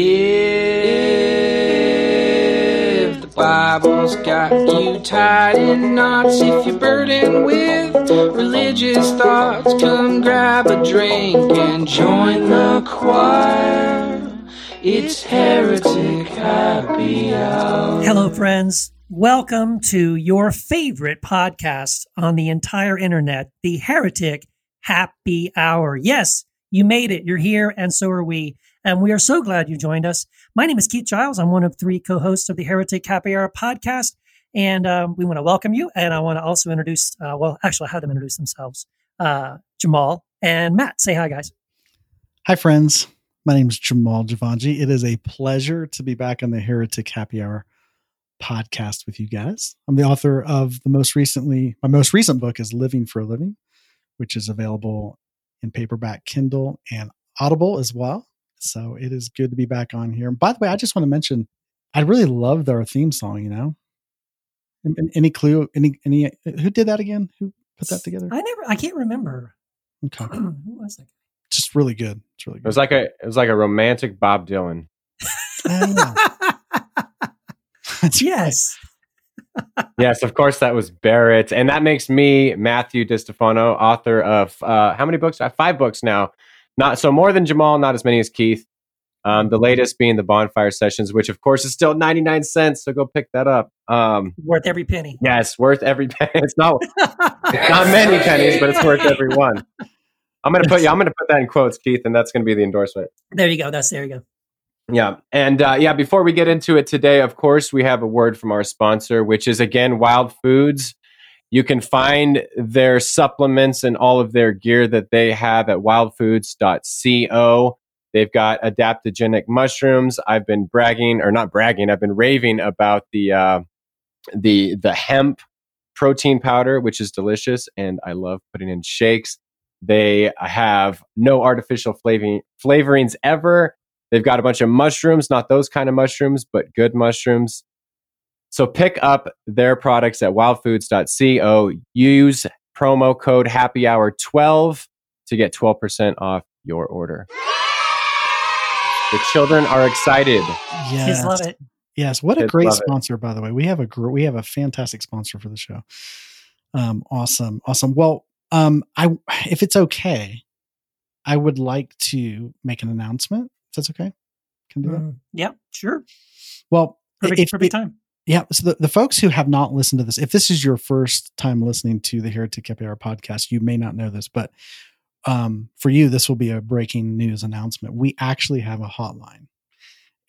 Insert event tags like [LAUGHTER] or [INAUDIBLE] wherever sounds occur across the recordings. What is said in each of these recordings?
If the Bible's got you tied in knots, if you're burdened with religious thoughts, come grab a drink and join the choir. It's Heretic Happy Hour. Hello, friends. Welcome to your favorite podcast on the entire internet, the Heretic Happy Hour. Yes, you made it. You're here, and so are we. And we are so glad you joined us. My name is Keith Giles. I'm one of three co hosts of the Heretic Happy Hour podcast. And um, we want to welcome you. And I want to also introduce, uh, well, actually, I have them introduce themselves uh, Jamal and Matt. Say hi, guys. Hi, friends. My name is Jamal Jivanjee. It is a pleasure to be back on the Heretic Happy Hour podcast with you guys. I'm the author of the most recently, my most recent book is Living for a Living, which is available in paperback, Kindle, and Audible as well. So it is good to be back on here. And by the way, I just want to mention, I really loved our theme song. You know, any clue? Any any? Who did that again? Who put that together? I never. I can't remember. Okay, [CLEARS THROAT] who was that? Just really good. It's really good. It was like a it was like a romantic Bob Dylan. [LAUGHS] yes. yes, of course that was Barrett, and that makes me Matthew DiStefano, author of uh, how many books? Uh, five books now. Not so more than Jamal, not as many as Keith. Um, the latest being the Bonfire Sessions, which of course is still ninety nine cents. So go pick that up. Um, worth every penny. Yes, worth every [LAUGHS] penny. It's not it's [LAUGHS] not many pennies, but it's worth every one. I'm gonna put you. I'm gonna put that in quotes, Keith, and that's gonna be the endorsement. There you go. That's there you go. Yeah. And uh, yeah, before we get into it today, of course, we have a word from our sponsor, which is again Wild Foods. You can find their supplements and all of their gear that they have at wildfoods.co. They've got adaptogenic mushrooms. I've been bragging, or not bragging, I've been raving about the uh, the the hemp protein powder, which is delicious, and I love putting in shakes. They have no artificial flavoring, flavorings ever. They've got a bunch of mushrooms, not those kind of mushrooms, but good mushrooms. So pick up their products at wildfoods.co. Use promo code happy hour 12 to get 12% off your order. The children are excited. Yes. Kids love it. Yes, what a Kids great sponsor it. by the way. We have a gr- we have a fantastic sponsor for the show. Um awesome. Awesome. Well, um I if it's okay, I would like to make an announcement If that's okay. Can do that. Mm, yeah, sure. Well, perfect, if, perfect time. Yeah. So the, the folks who have not listened to this, if this is your first time listening to the Heretic Happy podcast, you may not know this, but um, for you, this will be a breaking news announcement. We actually have a hotline,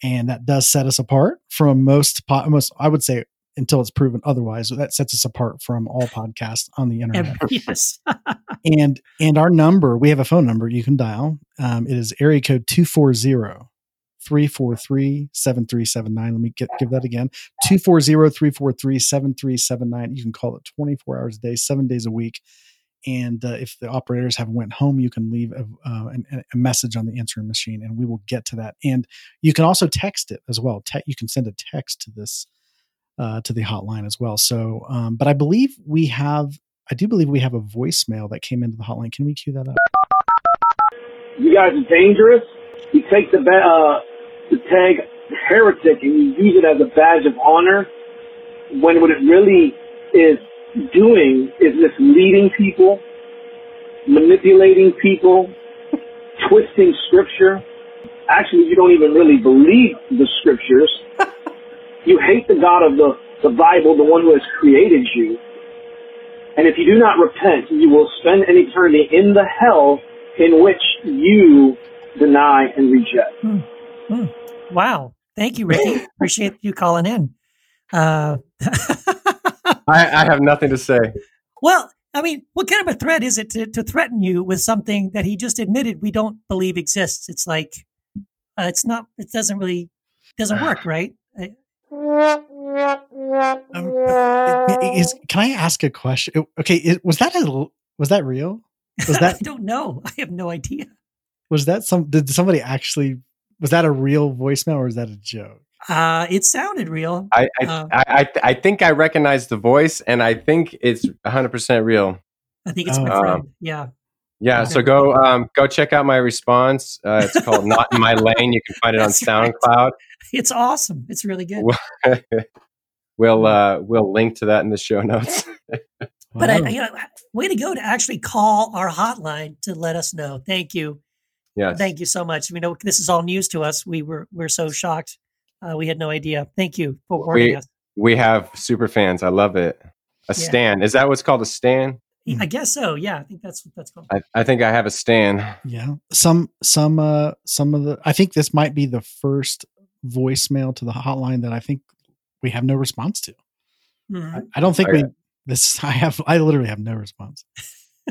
and that does set us apart from most, most I would say, until it's proven otherwise. That sets us apart from all podcasts on the internet. yes. and and our number, we have a phone number you can dial. Um, it is area code 240 343 7379. Let me get, give that again 240 343 7379. You can call it 24 hours a day, seven days a week. And uh, if the operators have went home, you can leave a, uh, a, message on the answering machine, and we will get to that. And you can also text it as well. Te- you can send a text to this uh, to the hotline as well. So, um, but I believe we have, I do believe we have a voicemail that came into the hotline. Can we cue that up? You guys are dangerous. You take the uh, the tag heretic and you use it as a badge of honor, when what it really is doing is misleading people, manipulating people, twisting scripture. Actually, you don't even really believe the scriptures [LAUGHS] you hate the God of the, the Bible, the one who has created you. And if you do not repent, you will spend an eternity in the hell in which you deny and reject. Mm. Mm. Wow. Thank you, Ricky. [LAUGHS] Appreciate you calling in. Uh, [LAUGHS] I, I, have nothing to say. Well, I mean, what kind of a threat is it to, to threaten you with something that he just admitted we don't believe exists? It's like, uh, it's not, it doesn't really, doesn't work, right? Um, is, can I ask a question? Okay, is, was that a was that real? Was [LAUGHS] that I don't know. I have no idea. Was that some? Did somebody actually? Was that a real voicemail or is that a joke? Uh, it sounded real. I I, uh, I, I, I think I recognize the voice, and I think it's 100 percent real. I think it's oh. my friend. Um, yeah. Yeah, so go um, go check out my response. Uh, it's called "Not in My Lane." You can find it on [LAUGHS] That's right. SoundCloud. It's awesome. It's really good. we'll [LAUGHS] uh, we'll link to that in the show notes. [LAUGHS] But I, Wow. you know, way to go to actually call our hotline to let us know. Thank you. Yes, Thank you so much. We know this is all news to us. We were we're so shocked. Uh, we had no idea. Thank you for warning We- us. we have super fans. I love it. A Yeah. stan is that what's called a stand? I guess so. Yeah, I think that's what that's called. I, I think I have a stand. Yeah. Some some uh some of the I think this might be the first voicemail to the hotline that I think we have no response to. Mhm. I, I don't think we [LAUGHS] this I have I literally have no response.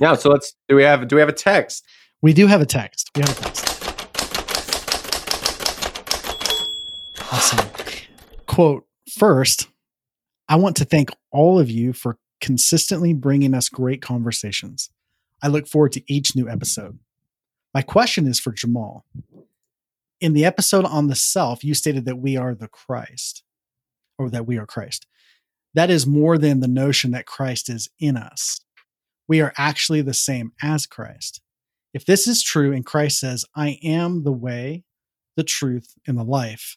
Yeah, so let's do we have do we have a text? We do have a text. We have a text. Awesome. Quote First, I want to thank all of you for consistently bringing us great conversations. I look forward to each new episode. My question is for Jamal. In the episode on the self, you stated that we are the Christ, or that we are Christ. That is more than the notion that Christ is in us. We are actually the same as Christ. If this is true, and Christ says, I am the way, the truth, and the life,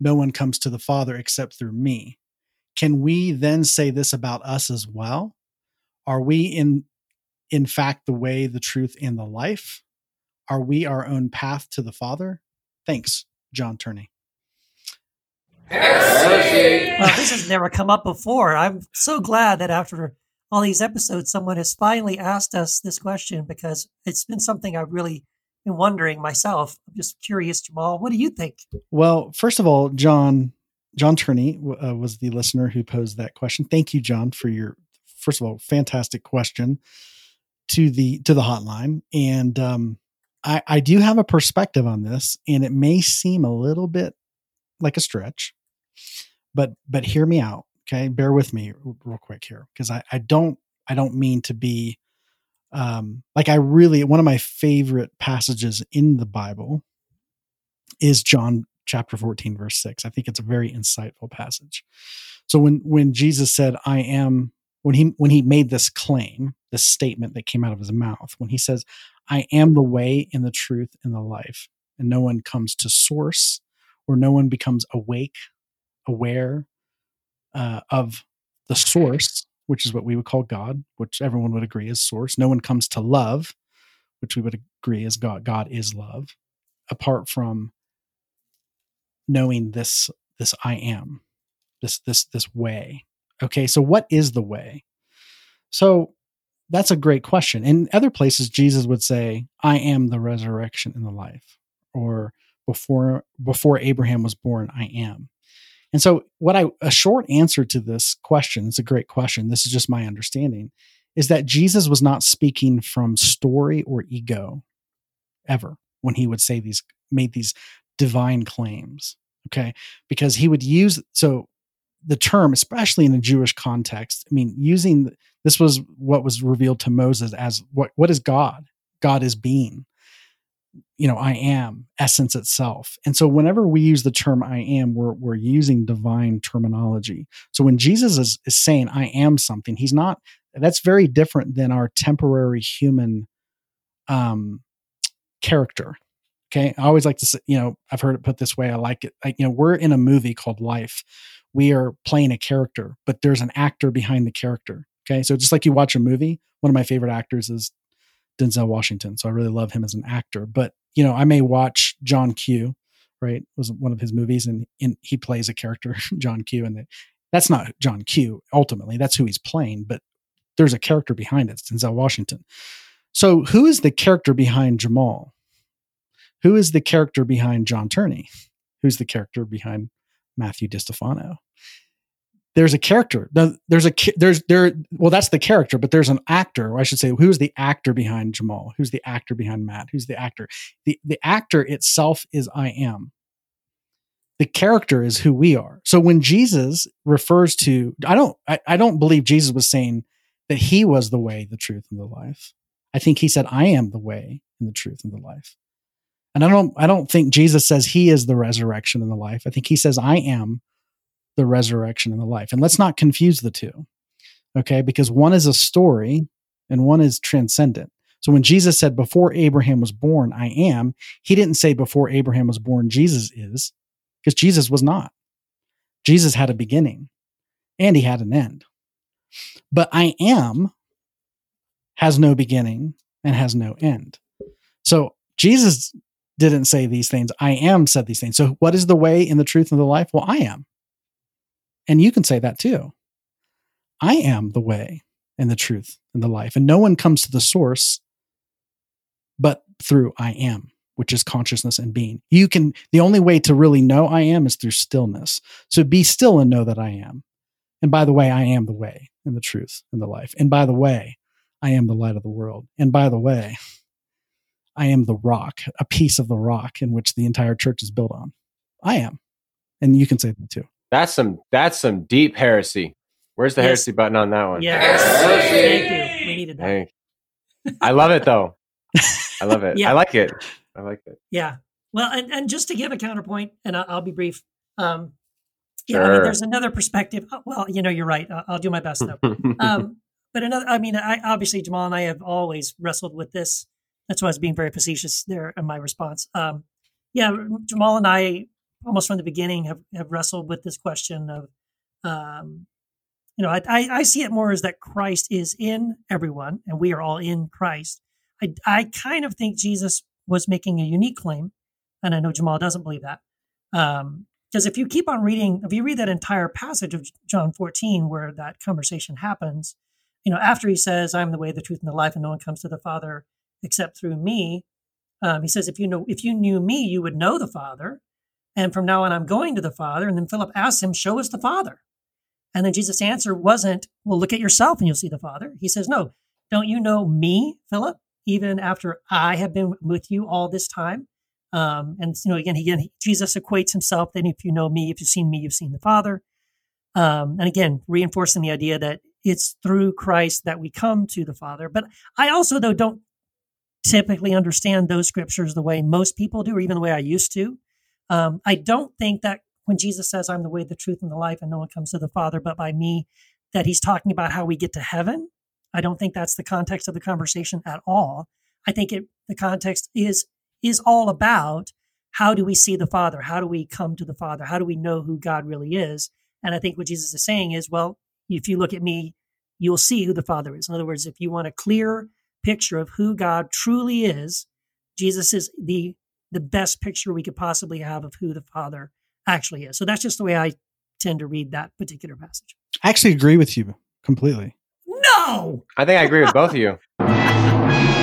no one comes to the Father except through me. Can we then say this about us as well? Are we in in fact the way, the truth, and the life? Are we our own path to the Father? Thanks, John Turney. Well, this has never come up before. I'm so glad that after all these episodes, someone has finally asked us this question because it's been something I've really been wondering myself. I'm just curious, Jamal. What do you think? Well, first of all, John John Turney uh, was the listener who posed that question. Thank you, John, for your first of all fantastic question to the to the hotline. And um, I, I do have a perspective on this, and it may seem a little bit like a stretch, but but hear me out, okay? Bear with me real quick here, because I, I don't I don't mean to be um, like I really one of my favorite passages in the Bible is John chapter 14 verse 6 i think it's a very insightful passage so when when jesus said i am when he when he made this claim this statement that came out of his mouth when he says i am the way and the truth and the life and no one comes to source or no one becomes awake aware uh, of the source which is what we would call god which everyone would agree is source. No one comes to love which we would agree is god god is love apart from knowing this this i am this this this way. Okay so what is the way? So that's a great question. In other places jesus would say i am the resurrection and the life or before before abraham was born i am and so what i a short answer to this question it's a great question this is just my understanding is that jesus was not speaking from story or ego ever when he would say these made these divine claims okay? Because he would use so the term especially in a jewish context i mean using this was what was revealed to moses as what what is god? God is being you know i am essence itself and so whenever we use the term i am we're we're using divine terminology so when jesus is, is saying i am something he's not that's very different than our temporary human um character Okay. I always like to say, you know, I've heard it put this way. I like it. Like, you know, we're in a movie called Life. We are playing a character, but there's an actor behind the character. Okay. So just like you watch a movie, one of my favorite actors is Denzel Washington. So I really love him as an actor. But, you know, I may watch John Q, right? Was one of his movies and, he plays a character, [LAUGHS] John Q. And that's not John Q ultimately. That's who he's playing, but there's a character behind it. Denzel Washington. So who is the character behind Jamal? Who is the character behind John Turney? Who's the character behind Matthew DiStefano? There's a character. There's a there's there. Well, that's the character, but there's an actor. Or I should say, who's the actor behind Jamal? Who's the actor behind Matt? Who's the actor? The the actor itself is I am. The character is who we are. So when Jesus refers to, I don't, I, I don't believe Jesus was saying that he was the way, the truth, and the life. I think he said, I am the way and the truth and the life. And I don't I don't think Jesus says he is the resurrection and the life. I think he says I am the resurrection and the life. And let's not confuse the two. Okay? Because one is a story and one is transcendent. So when Jesus said, Before Abraham was born, I am, he didn't say, Before Abraham was born, Jesus is, because Jesus was not. Jesus had a beginning and he had an end. But I am has no beginning and has no end. So Jesus didn't say these things. I am said these things. So what is the way in the truth and the life? Well, I am. And you can say that too. I am the way and the truth and the life. And no one comes to the source but through I am, which is consciousness and being. You can, the only way to really know I am is through stillness. So be still and know that I am. And by the way, I am the way and the truth and the life. And by the way, I am the light of the world. And by the way, I am the rock, a piece of the rock in which the entire church is built on. I am. And you can say that too. That's some that's some deep heresy. Where's the Yes. heresy button on that one? Yes. Thank you. We needed that. Hey. I love it though. I love it. [LAUGHS] Yeah. I like it. I like it. Yeah. Well, and, and just to give a counterpoint, and I'll, I'll be brief. Um, yeah, I mean, there's another perspective. Uh, Well, you know, you're right. I'll, I'll do my best though. um, [LAUGHS] but another, I mean, I obviously Jamal and I have always wrestled with this. That's why I was being very facetious there in my response. Um, yeah, Jamal and I, almost from the beginning, have, have wrestled with this question of, um, you know, I, I, see it more as that Christ is in everyone and we are all in Christ. I, I kind of think Jesus was making a unique claim, and I know Jamal doesn't believe that. Um, because if you keep on reading, if you read that entire passage of John 14 where that conversation happens, you know, after he says, "I'm the way, the truth, and the life, and no one comes to the Father except through me," um, he says, "If you know, if you knew me, you would know the Father, and from now on, I'm going to the Father." And then Philip asks him, "Show us the Father." And then Jesus' answer wasn't, "Well, look at yourself, and you'll see the Father." He says, "No, don't you know me, Philip? Even after I have been with you all this time." Um, and you know, again, he, again, Jesus equates himself. Then, if you know me, if you've seen me, you've seen the Father. Um, and again, reinforcing the idea that it's through Christ that we come to the Father. But I also, though, don't typically understand those scriptures the way most people do, or even the way I used to. Um, I don't think that when Jesus says, "I'm the way, the truth, and the life," and no one comes to the Father but by me, that he's talking about how we get to heaven. I don't think that's the context of the conversation at all. I think it the context is is all about how do we see the Father? How do we come to the Father? How do we know who God really is? And I think what Jesus is saying is, well, if you look at me, you'll see who the Father is. In other words, if you want a clear picture of who God truly is, Jesus is the the best picture we could possibly have of who the Father actually is. So that's just the way I tend to read that particular passage. I actually agree with you completely. No! I think I agree with both of you. [LAUGHS]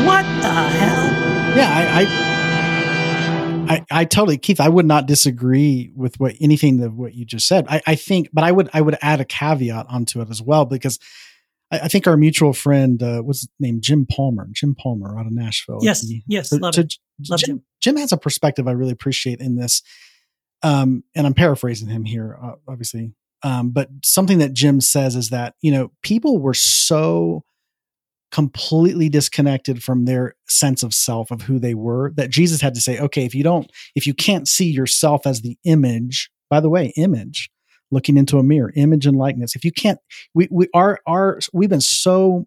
What the hell? Yeah, I, I, I, I totally, Keith. I would not disagree with what anything that what you just said. I, I think, but I would, I would add a caveat onto it as well because I, I think our mutual friend, uh, what's his name, Jim Palmer, Jim Palmer out of Nashville. Yes, He- yes, so- love so it. Love Jim, Jim. Jim has a perspective I really appreciate in this. Um, and I'm paraphrasing him here, uh, obviously. Um, but something that Jim says is that, you know, people were so completely disconnected from their sense of self of who they were that Jesus had to say, okay, if you don't, if you can't see yourself as the image, by the way, image, looking into a mirror, image and likeness, if you can't, we, we are, are, we've been so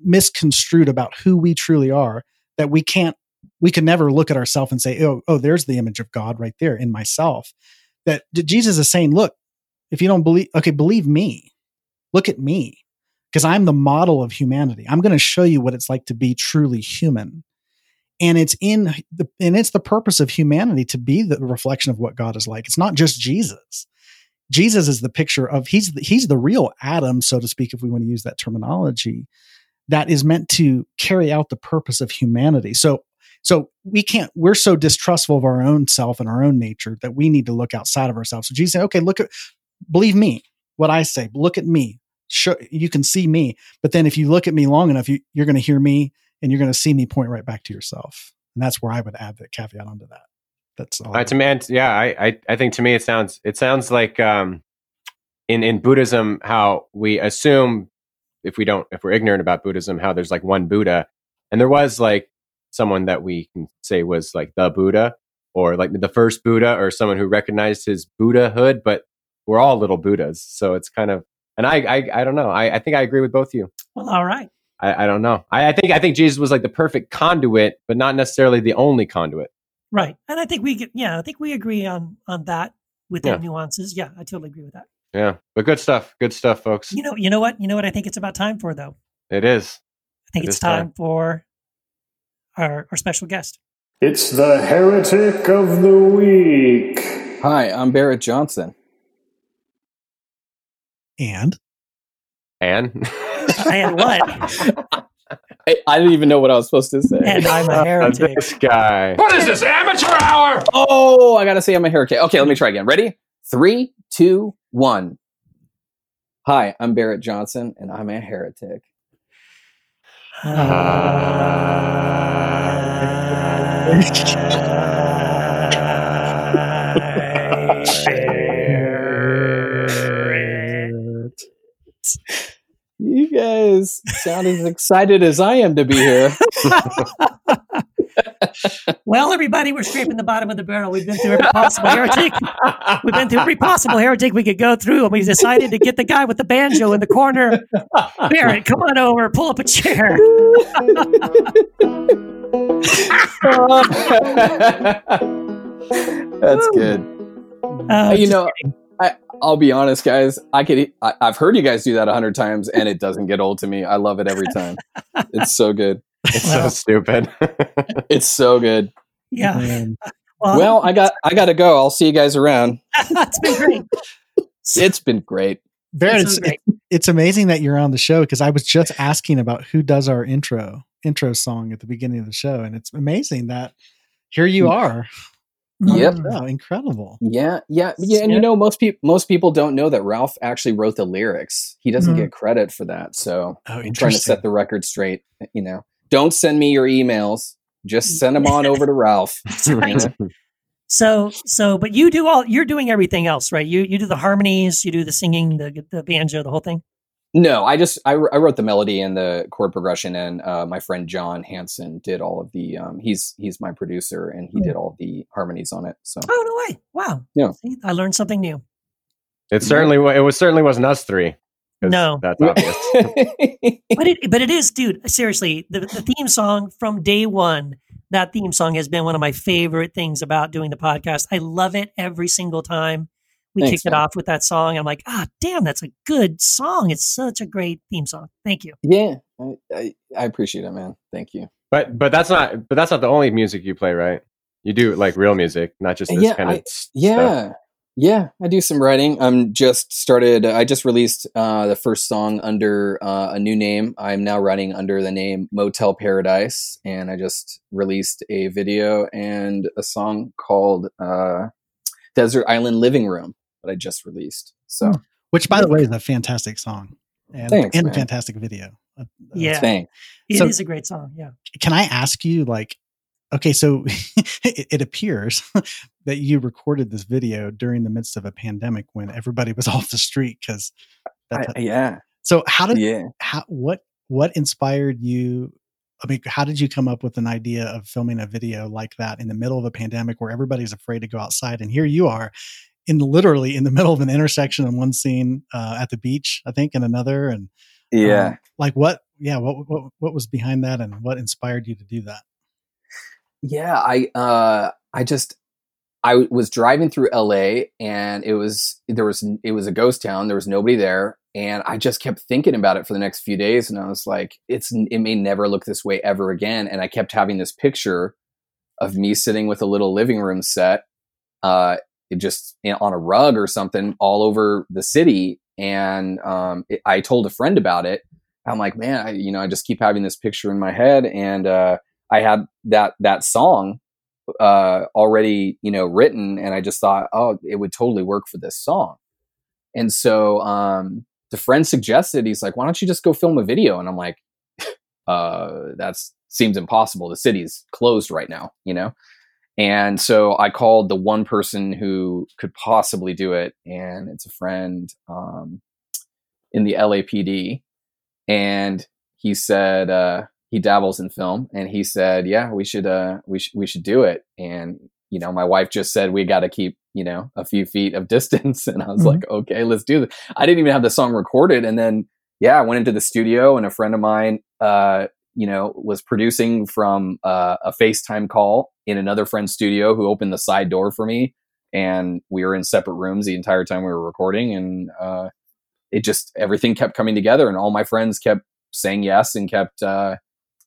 misconstrued about who we truly are that we can't we can never look at ourselves and say oh oh there's the image of god right there in myself. That jesus is saying look if you don't believe okay believe me. Look at me. Because i'm the model of humanity. I'm going to show you what it's like to be truly human. And it's in the and it's the purpose of humanity to be the reflection of what god is like. It's not just jesus jesus is the picture of he's the, he's the real adam so to speak if we want to use that terminology that is meant to carry out the purpose of humanity. So so we can't we're so distrustful of our own self and our own nature that we need to look outside of ourselves. So Jesus said, okay, look at believe me what I say. Look at me. Show, you can see me. But then if you look at me long enough, you, you're going to hear me and you're going to see me point right back to yourself. And that's where I would add that caveat onto that. That's all. Uh, to man, yeah, I, I, I think to me it sounds it sounds like um, in in Buddhism how we assume if we don't if we're ignorant about Buddhism how there's like one Buddha, and there was like someone that we can say was like the Buddha or like the first Buddha or someone who recognized his Buddhahood, but we're all little Buddhas, so it's kind of and I I, I don't know I, I think I agree with both of you. Well, all right. I, I don't know. I, I think I think Jesus was like the perfect conduit, but not necessarily the only conduit. Right. And I think we get, yeah, I think we agree on on that with Yeah. the nuances. Yeah, I totally agree with that. Yeah, but good stuff. Good stuff, folks. You know, you know what? You know what I think it's about time for though? It is. I think It it's time. time for our our special guest. It's the heretic of the week. Hi, I'm Barrett Johnson. And And And what? [LAUGHS] I, I didn't even know what I was supposed to say. And I'm a [LAUGHS] heretic. [LAUGHS] this guy. What is this, amateur hour? oh, I gotta say I'm a heretic. Okay, let me try again. Ready? Three, two, one. Hi, I'm Barrett Johnson, and I'm a heretic. [LAUGHS] You guys sound as excited as I am to be here. [LAUGHS] well, everybody, we're scraping the bottom of the barrel. We've been through every possible heretic. We've been through every possible heretic we could go through, and we decided to get the guy with the banjo in the corner. Barrett, come on over, pull up a chair. [LAUGHS] That's good. Uh, you know, kidding. I, I'll be honest, guys. I could. I, I've heard you guys do that a hundred times, and it doesn't get old to me. I love it every time. [LAUGHS] It's so good. It's Well. so stupid. [LAUGHS] It's so good. yeah. Well, Well, I got. I got to go. I'll see you guys around. [LAUGHS] it's been great. It's been great. Barrett, It's it's, great. it's amazing that you're on the show because I was just asking about who does our intro intro song at the beginning of the show, and it's amazing that here you mm. are. Yep. Oh, incredible. Yeah, yeah, yeah. And Yeah. you know, most people most people don't know that Ralph actually wrote the lyrics. He doesn't Mhm. get credit for that. So Oh, I'm trying to set the record straight. You know, don't send me your emails. Just send them on over to Ralph. [LAUGHS] That's right. So, so, but you do all. You're doing everything else, right? You you do the harmonies, you do the singing, the the banjo, the whole thing. No, I just I, I wrote the melody and the chord progression, and uh, my friend John Hansen did all of the. Um, he's he's my producer, and he did all of the harmonies on it. So Oh no way! Wow. Yeah. See, I learned something new. It certainly wa- it was certainly wasn't us three. No. that's obvious. [LAUGHS] But it but it is, dude. Seriously, the the theme song from day one. That theme song has been one of my favorite things about doing the podcast. I love it every single time. We Thanks, kicked it off with that song. I'm like, ah, damn, that's a good song. It's such a great theme song. Thank you. yeah, I, I, I appreciate it, man. Thank you. but but that's not but that's not the only music you play, right? You do like real music, not just this Yeah, kind of I- s- stuff. Yeah. Yeah, I do some writing. I'm just started. I just released uh, the first song under uh, a new name. I'm now writing under the name Motel Paradise, and I just released a video and a song called uh, Desert Island Living Room that I just released. So Which, by the way, is a fantastic song and, Thanks, and a fantastic video. Uh, uh, Yeah. thanks. It is So- a great song. Yeah. Can I ask you, like, okay, so [LAUGHS] it, it appears [LAUGHS] that you recorded this video during the midst of a pandemic when everybody was [LAUGHS] off the street because. Yeah, So how did yeah. how what what inspired you i mean how did you come up with an idea of filming a video like that in the middle of a pandemic where everybody's afraid to go outside and here you are in literally in the middle of an intersection in one scene uh, at the beach i think in another and Yeah. um, like what yeah what, what what was behind that and what inspired you to do that Yeah, I uh I just I was driving through LA and it was there was it was a ghost town. There was nobody there and I just kept thinking about it for the next few days and I was like it's it may never look this way ever again and I kept having this picture of me sitting with a little living room set uh just you know, on a rug or something all over the city and um it, I told a friend about it. I'm like, man, I, you know, I just keep having this picture in my head and uh I had that that song uh, already, you know, written, and I just thought, oh, it would totally work for this song. And so um, the friend suggested, he's like, why don't you just go film a video? And I'm like, [LAUGHS] uh, seems impossible. The city's closed right now, you know. And so I called the one person who could possibly do it, and it's a friend um, in the LAPD, and he said. Uh, he dabbles in film and he said yeah we should uh we, sh- we should do it and you know my wife just said we got to keep you know a few feet of [LAUGHS] distance and i was Mhm. like okay let's do this i didn't even have the song recorded and then yeah i went into the studio and a friend of mine uh, you know, was producing from uh, a FaceTime call in another friend's studio who opened the side door for me. And we were in separate rooms the entire time we were recording. And uh, it just, everything kept coming together. And all my friends kept saying yes and kept uh,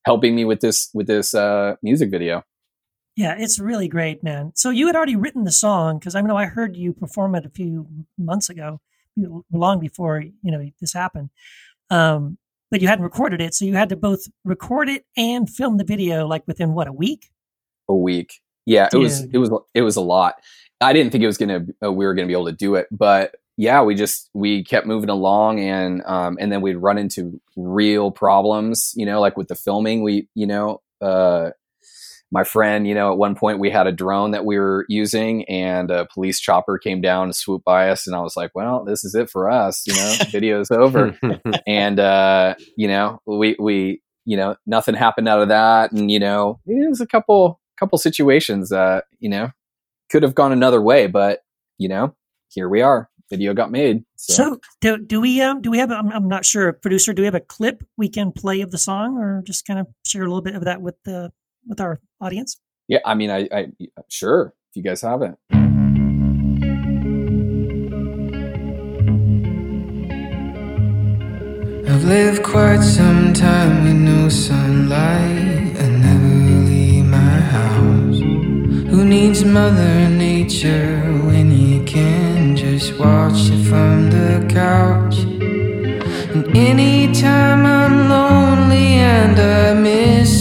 helping me with this, with this uh, music video. Yeah, it's really great, man. So you had already written the song because I know I heard you perform it a few months ago, long before you know this happened. Um, but you hadn't recorded it, so you had to both record it and film the video like within what a week. A week, yeah. It was it was it was a lot. I didn't think it was gonna uh, we were gonna be able to do it, but yeah, we just we kept moving along, and um, and then we'd run into real problems, you know, like with the filming. We you know uh my friend, you know, at one point we had a drone that we were using and a police chopper came down and swooped by us. And I was like, well, this is it for us, you know, [LAUGHS] video's over. and, uh, you know, we, we, you know, nothing happened out of that. And, you know, it was a couple, couple situations that, you know, could have gone another way, but, you know, here we are. Video got made. So, so do, do we, um, do we have, i I'm, I'm not sure, producer, do we have a clip we can play of the song or just kind of share a little bit of that with the, with our audience? Yeah, I mean, I, I sure if you guys haven't. I've lived quite some time with no sunlight. I never leave my house. Who needs Mother Nature when you can just watch it from the couch? And anytime I'm lonely and I miss a human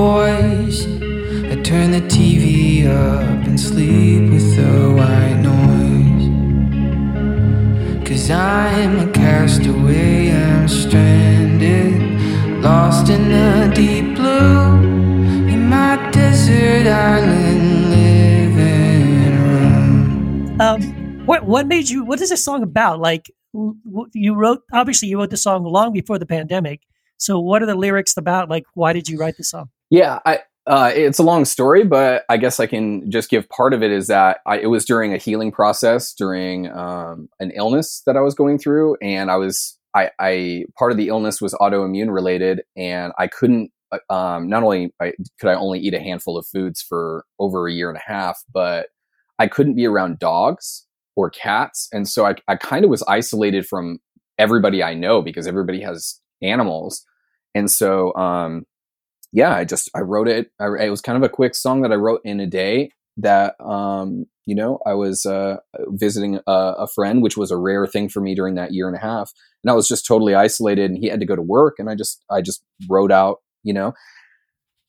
voice, I turn the TV up and sleep with the white noise. Cause I'm a castaway, I'm stranded, lost in the deep blue, in my desert island living room. Um, what what made you? What is this song about? Like you wrote obviously you wrote the song long before the pandemic so what are the lyrics about like why did you write the song yeah i uh, it's a long story but i guess i can just give part of it is that I, it was during a healing process during um, an illness that i was going through and i was I, I part of the illness was autoimmune related and i couldn't uh, um, not only I, could i only eat a handful of foods for over a year and a half but i couldn't be around dogs or cats. And so I, I kind of was isolated from everybody I know because everybody has animals. And so, um, yeah, I just, I wrote it. I, it was kind of a quick song that I wrote in a day that, um, you know, I was, uh, visiting a, a friend, which was a rare thing for me during that year and a half. And I was just totally isolated and he had to go to work. And I just, I just wrote out, you know,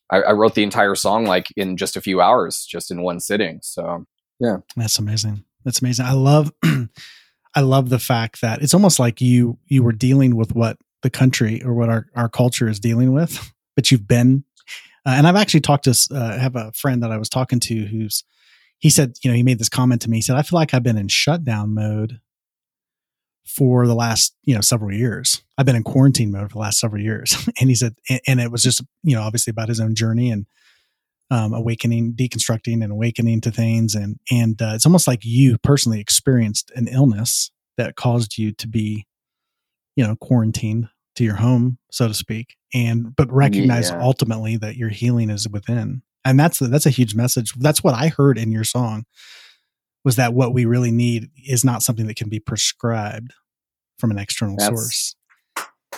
I, I wrote the entire song like in just a few hours, just in one sitting. So, yeah. That's amazing. That's amazing. I love [CLEARS THROAT] I love the fact that it's almost like you you were dealing with what the country or what our, our culture is dealing with, but you've been uh, and I've actually talked to uh, have a friend that I was talking to who's he said, you know, he made this comment to me. He said, I feel like I've been in shutdown mode for the last, you know, several years. I've been in quarantine mode for the last several years. [LAUGHS] and he said, and, and it was just, you know, obviously about his own journey and um, awakening, deconstructing, and awakening to things. And and uh, it's almost like you personally experienced an illness that caused you to be, you know, quarantined to your home, so to speak. And but recognize yeah. ultimately that your healing is within. And that's that's a huge message. That's what I heard in your song. Was that what we really need is not something that can be prescribed from an external that's, source.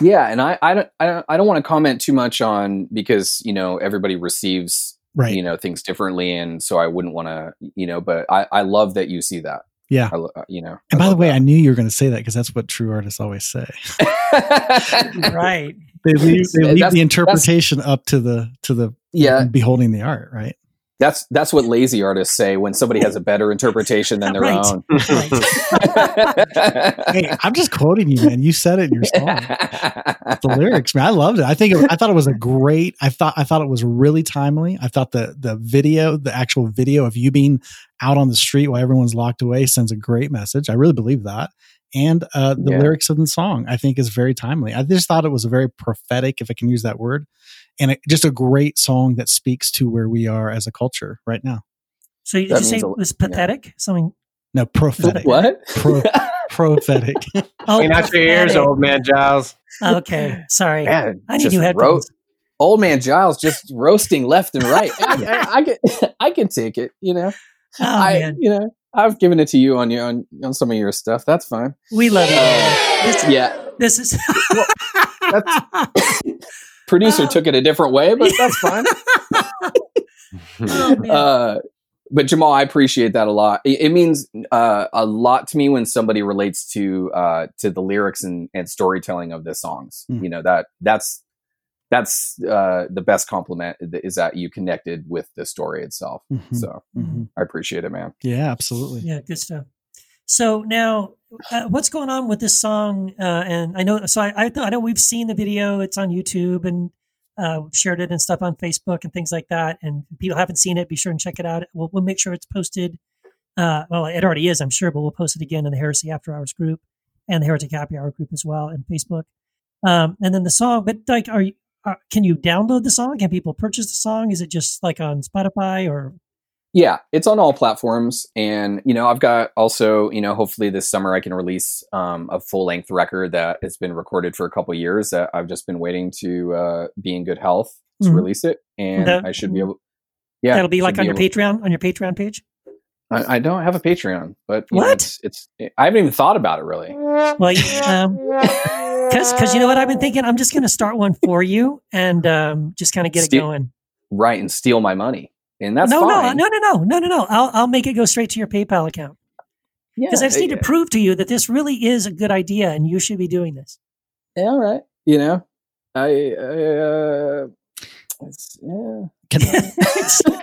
Yeah, and I I don't I don't, I don't want to comment too much on because you know everybody receives right you know things differently and so i wouldn't want to you know but i i love that you see that yeah. I, uh, you know and I by the way that. i knew you were going to say that because that's what true artists always say. [LAUGHS] Right. They leave, they leave the interpretation up to the to the yeah. beholding the art right that's that's what lazy artists say when somebody has a better interpretation than [LAUGHS] their right. own. [LAUGHS] Right. [LAUGHS] hey, I'm just quoting you, man. You said it in your song. the lyrics, man. I loved it. I think it, I thought it was a great. I thought I thought it was really timely. I thought the the video, the actual video of you being out on the street while everyone's locked away, sends a great message. I really believe that. And uh, the yeah. lyrics of the song, I think, is very timely. I just thought it was a very prophetic, if I can use that word, and it, just a great song that speaks to where we are as a culture right now. So you, did you say it was pathetic? Yeah. Something? No, prophetic. [LAUGHS] What? Pro, [LAUGHS] prophetic. Oh, Clean out your ears, old man Giles. Okay, sorry. Man, I need just new ro- headphones. old man Giles just roasting left and right. [LAUGHS] I, I, I can I can take it. You know, Oh I man, you know I've given it to you on your on, on some of your stuff. That's fine. we love it. Uh, This, yeah, this is. Producer Oh. took it a different way, but that's fine. [LAUGHS] Oh, uh, but Jamal, I appreciate that a lot. It, it means uh, a lot to me when somebody relates to uh, to the lyrics and, and storytelling of the songs. Mm. You know that that's that's uh, the best compliment is that you connected with the story itself. Mhm, So mhm. I appreciate it, man. Yeah, absolutely. yeah, good stuff. So now, uh, what's going on with this song? Uh, and I know, so I, I, I know we've seen the video. It's on YouTube and uh, shared it and stuff on Facebook and things like that. And if people haven't seen it, be sure and check it out. We'll, we'll make sure it's posted. Uh, well, it already is, I'm sure, but we'll post it again in the Heresy After Hours group and the Heretic Happy Hour group as well and Facebook. Um, and then the song, but like, are you? Uh, can you download the song? Can people purchase the song? Is it just like on Spotify or Yeah, it's on all platforms, and you know I've got also you know hopefully this summer I can release um, a full length record that has been recorded for a couple years that I've just been waiting to uh, be in good health to Mhm. release it, and I should be able. Yeah, that'll be like on your able- Patreon on your Patreon page? I, I don't have a Patreon, but you know, What? it's, it's I haven't even thought about it really. Well, you- um, because you know what I've been thinking. I'm just going to start one for you and um, just kind of get it going. Right, and steal my money, and that's no, fine. no, no, no, no, no, no, no. I'll I'll make it go straight to your PayPal account Yeah, because I just need to eh, prove to you that this really is a good idea and you should be doing this. yeah, all right. You know, I. I uh, it's, yeah. [LAUGHS]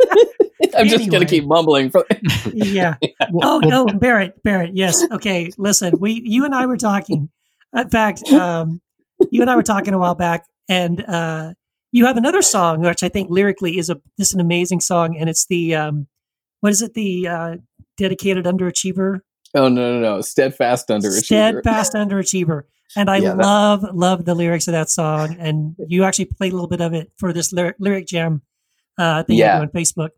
[LAUGHS] I'm just gonna keep mumbling. For, [LAUGHS] Yeah. well, Oh well, no, Barrett, Barrett. Yes. Okay. Listen, we, you and I were talking. In fact, um, you and I were talking a while back, and uh, you have another song which I think lyrically is a this is an amazing song, and it's the um, what is it? The uh, dedicated underachiever, oh no, no, no! Steadfast underachiever. steadfast underachiever. And I Yeah, that- love love the lyrics of that song, and you actually played a little bit of it for this lyric, lyric jam uh, thing Yeah. on Facebook.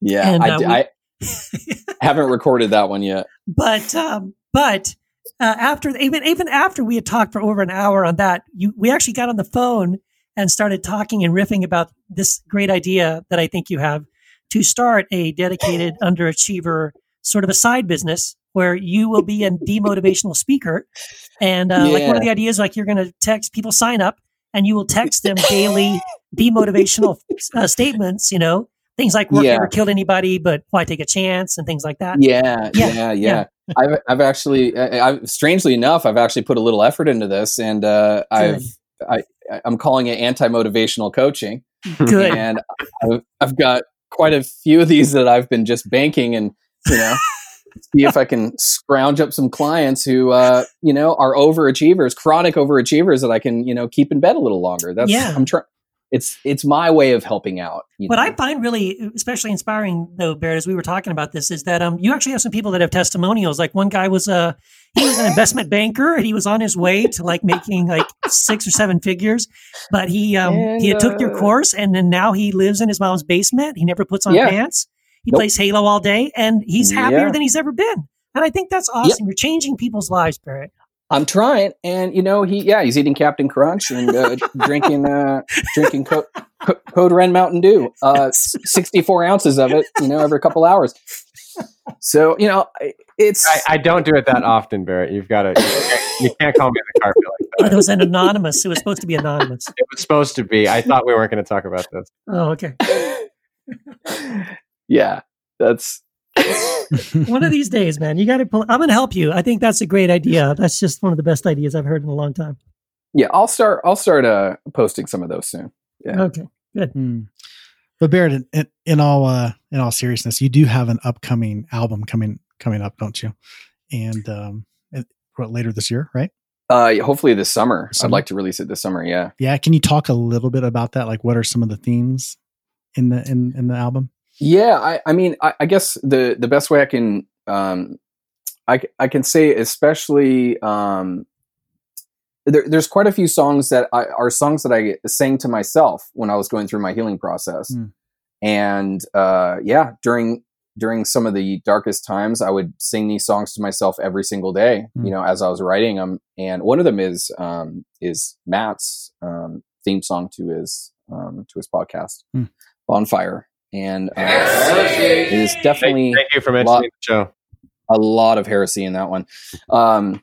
Yeah, And, I, uh, we- I [LAUGHS] haven't recorded that one yet. but um, but uh, after even even after we had talked for over an hour on that, you we actually got on the phone and started talking and riffing about this great idea that I think you have to start a dedicated [LAUGHS] underachiever sort of a side business where you will be a demotivational speaker and uh, like one of the ideas like you're going to text people sign up and you will text them daily demotivational uh, statements you know things like work Yeah. never killed anybody but why take a chance and things like that Yeah, Yeah, yeah, yeah. yeah. I've I've actually, I, I've strangely enough, I've actually put a little effort into this, and uh, I've I I'm calling it anti motivational coaching, good and I've, I've got quite a few of these that I've been just banking, and you know. See if I can scrounge up some clients who, uh, you know, are overachievers, chronic overachievers that I can, you know, keep in bed a little longer. That's Yeah. I'm trying. It's it's my way of helping out. you What know? I find really especially inspiring though, Barrett, as we were talking about this, is that um you actually have some people that have testimonials. Like one guy was a he was an investment banker and he was on his way to like making like six or seven figures. But he um he And, took your uh, course and then now he lives in his mom's basement. He never puts on Yeah. pants. He Nope. plays Halo all day and he's happier Yeah. than he's ever been. And I think that's awesome. You're changing people's lives, Barrett. I'm trying, and you know, he yeah, he's eating Captain Crunch and uh, [LAUGHS] drinking uh, drinking co- co- Code Red Mountain Dew, uh, 64 ounces of it, you know, every couple hours. So you know, it's I, I don't do it that often, Barrett. You've got to. You can't, you can't call me in the carpet like that. Oh, it was an anonymous. It was supposed to be anonymous. It was supposed to be. I thought we weren't going to talk about this. Oh, okay. [LAUGHS] yeah, that's one of these days, man, you got to pull. I'm going to help you. I think that's a great idea. That's just one of the best ideas I've heard in a long time. yeah. I'll start. I'll start uh, posting some of those soon. Yeah. Okay. Hmm. But Barrett, in, in, in all uh, in all seriousness, you do have an upcoming album coming coming up, don't you? And um, it, what, later this year, right? Uh, hopefully this summer. Summer? I'd like to release it this summer. Yeah. Yeah. Can you talk a little bit about that? Like, what are some of the themes in the in in the album? Yeah, I, I mean, I, I guess the the best way I can um, I I can say, especially um, there, there's quite a few songs that I, are songs that I sang to myself when I was going through my healing process, Hmm. and uh, yeah, during during some of the darkest times, I would sing these songs to myself every single day. Mm. You know, as I was writing them, and one of them is um, is Matt's um, theme song to his um, to his podcast, Mm. Bonfire, and uh, it is definitely thank you for lot- the show. a lot of heresy in that one. Um,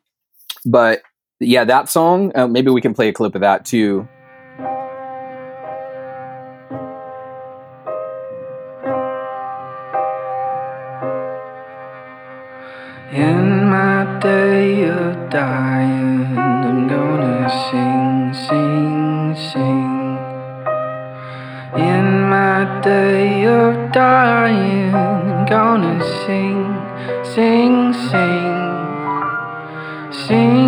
but yeah, that song, uh, maybe we can play a clip of that too. In my day of dying, day of dying, gonna sing, sing, sing. Singing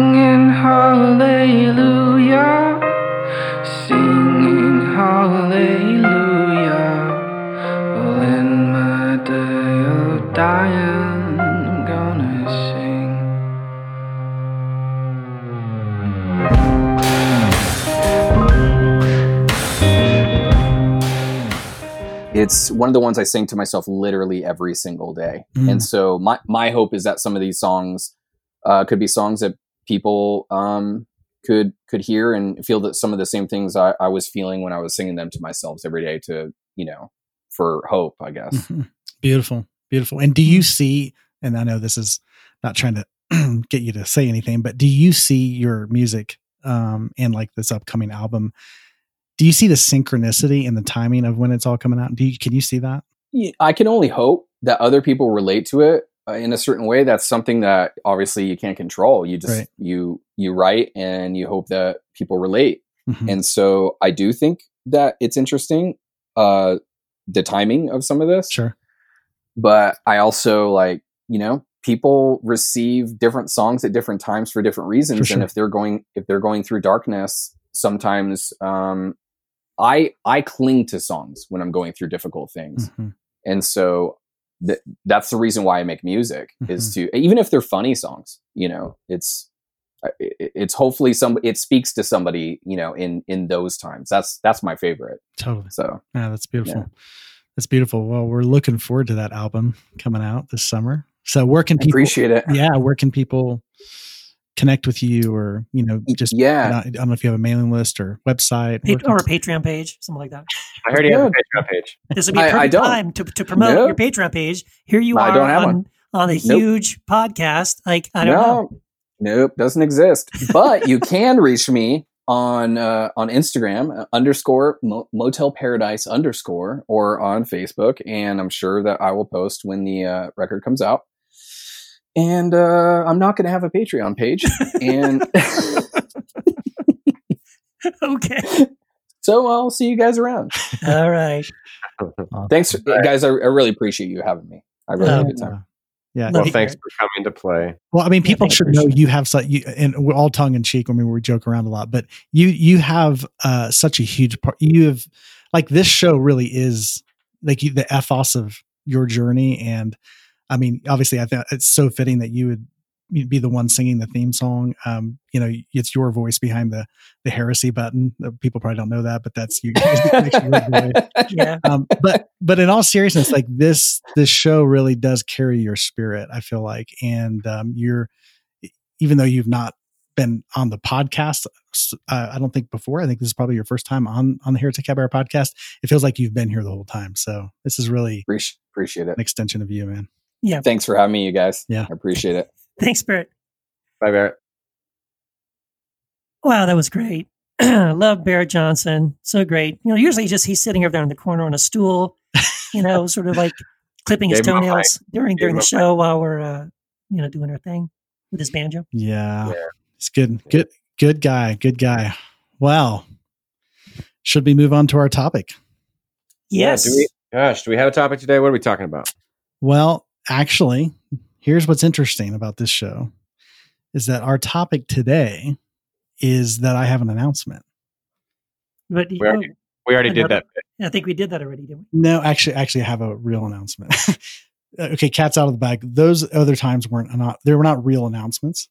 It's one of the ones I sing to myself literally every single day. Mm. And so my, my hope is that some of these songs uh, could be songs that people um, could could hear and feel that some of the same things I, I was feeling when I was singing them to myself every day to, you know, for hope, I guess. Mhm. Beautiful, beautiful. And do you see? And I know this is not trying to [CLEARS THROAT] get you to say anything, but do you see your music um, and like this upcoming album? Do you see the synchronicity and the timing of when it's all coming out? Do you can you see that? Yeah, I can only hope that other people relate to it uh, in a certain way. That's something that obviously you can't control. You just Right. you you write and you hope that people relate. Mhm. And so I do think that it's interesting uh the timing of some of this. Sure. But I also like, you know, people receive different songs at different times for different reasons sure. and if they're going if they're going through darkness, sometimes um I I cling to songs when I'm going through difficult things Mhm. and so th- that's the reason why I make music is Mm-hmm. to even if they're funny songs, you know, it's it- it's hopefully some it speaks to somebody, you know, in in those times. That's that's my favorite. Totally. So Yeah, that's beautiful. That's beautiful. Well, we're looking forward to that album coming out this summer. So where can people appreciate it. yeah, where can people connect with you or, you know, just yeah. I don't know if you have a mailing list or website. Pa- or a Patreon page, something like that. I heard you have a Patreon page. This would be a perfect don't. time to, to promote No. your Patreon page. Here you I are don't have on, one. on a Nope. huge podcast. Like, I don't know. nope, doesn't exist. But you can [LAUGHS] reach me on uh, on Instagram uh, underscore Mo- Motel Paradise underscore or on Facebook, and I'm sure that I will post when the uh, record comes out. And uh, I'm not going to have a Patreon page, and [LAUGHS] Okay. so I'll see you guys around. All right. Thanks, Right. guys. I, I really appreciate you having me. I really had a good time. yeah. Well, you, thanks for coming to play. Well, I mean, people thanks, should Bruce. know you have such you, and we're all tongue in cheek when we we joke around a lot, but you you have uh, such a huge part. You have like this show really is like you, the ethos of your journey, and I mean, obviously, I think it's so fitting that you would be the one singing the theme song. Um, you know, it's your voice behind the the heresy button. Uh, People probably don't know that, but that's you. [LAUGHS] it's actually your voice Yeah. um, but but in all seriousness, like this this show really does carry your spirit. I feel like, and um, you're even though you've not been on the podcast, uh, I don't think before. I think this is probably your first time on on the Heretic Cabaret podcast. It feels like you've been here the whole time. So this is really Appreciate, appreciate it. an extension of you, man. Thanks for having me, you guys. Yeah. I appreciate it. Thanks, Barrett. Bye, Barrett. Wow, that was great. [CLEARS THROAT] Love Barrett Johnson. So great. You know, usually just he's sitting over there in the corner on a stool, you know, [LAUGHS] sort of like clipping his Gave him a toenails during Gave during the a show while we're uh, you know, doing our thing with his banjo. Yeah, Yeah. it's good, good, good guy, good guy. Well, should we move on to our topic? Yes. Yeah, do we, gosh, do we have a topic today? What are we talking about? Well, actually, here's what's interesting about this show is that our topic today is that I have an announcement. but We already, we already did that. I think we did that already, didn't we? No, actually, actually, I have a real announcement. [LAUGHS] Uh, okay, cat's out of the bag. Those other times weren't not they were not real announcements.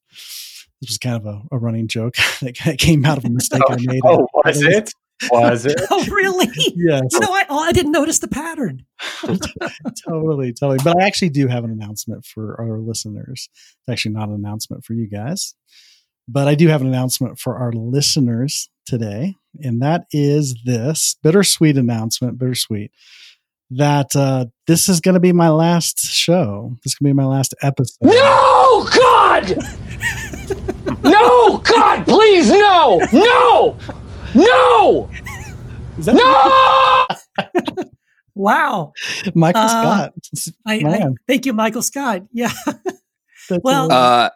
This was kind of a, a running joke [LAUGHS] that came out of a mistake I [LAUGHS] oh, made. Oh, was it? Was it? [LAUGHS] oh, really? Yes, You know, I, oh, I didn't notice the pattern. [LAUGHS] totally, totally. But I actually do have an announcement for our listeners. It's actually not an announcement for you guys, but I do have an announcement for our listeners today, and that is this bittersweet announcement. Bittersweet that uh, this is going to be my last show. This is going to be my last episode. No, God! [LAUGHS] no, God, please, no! No! No! [LAUGHS] Is that No! Michael Wow. Uh, Scott? I, I thank you, Michael Scott. [LAUGHS] Yeah. Well. Uh,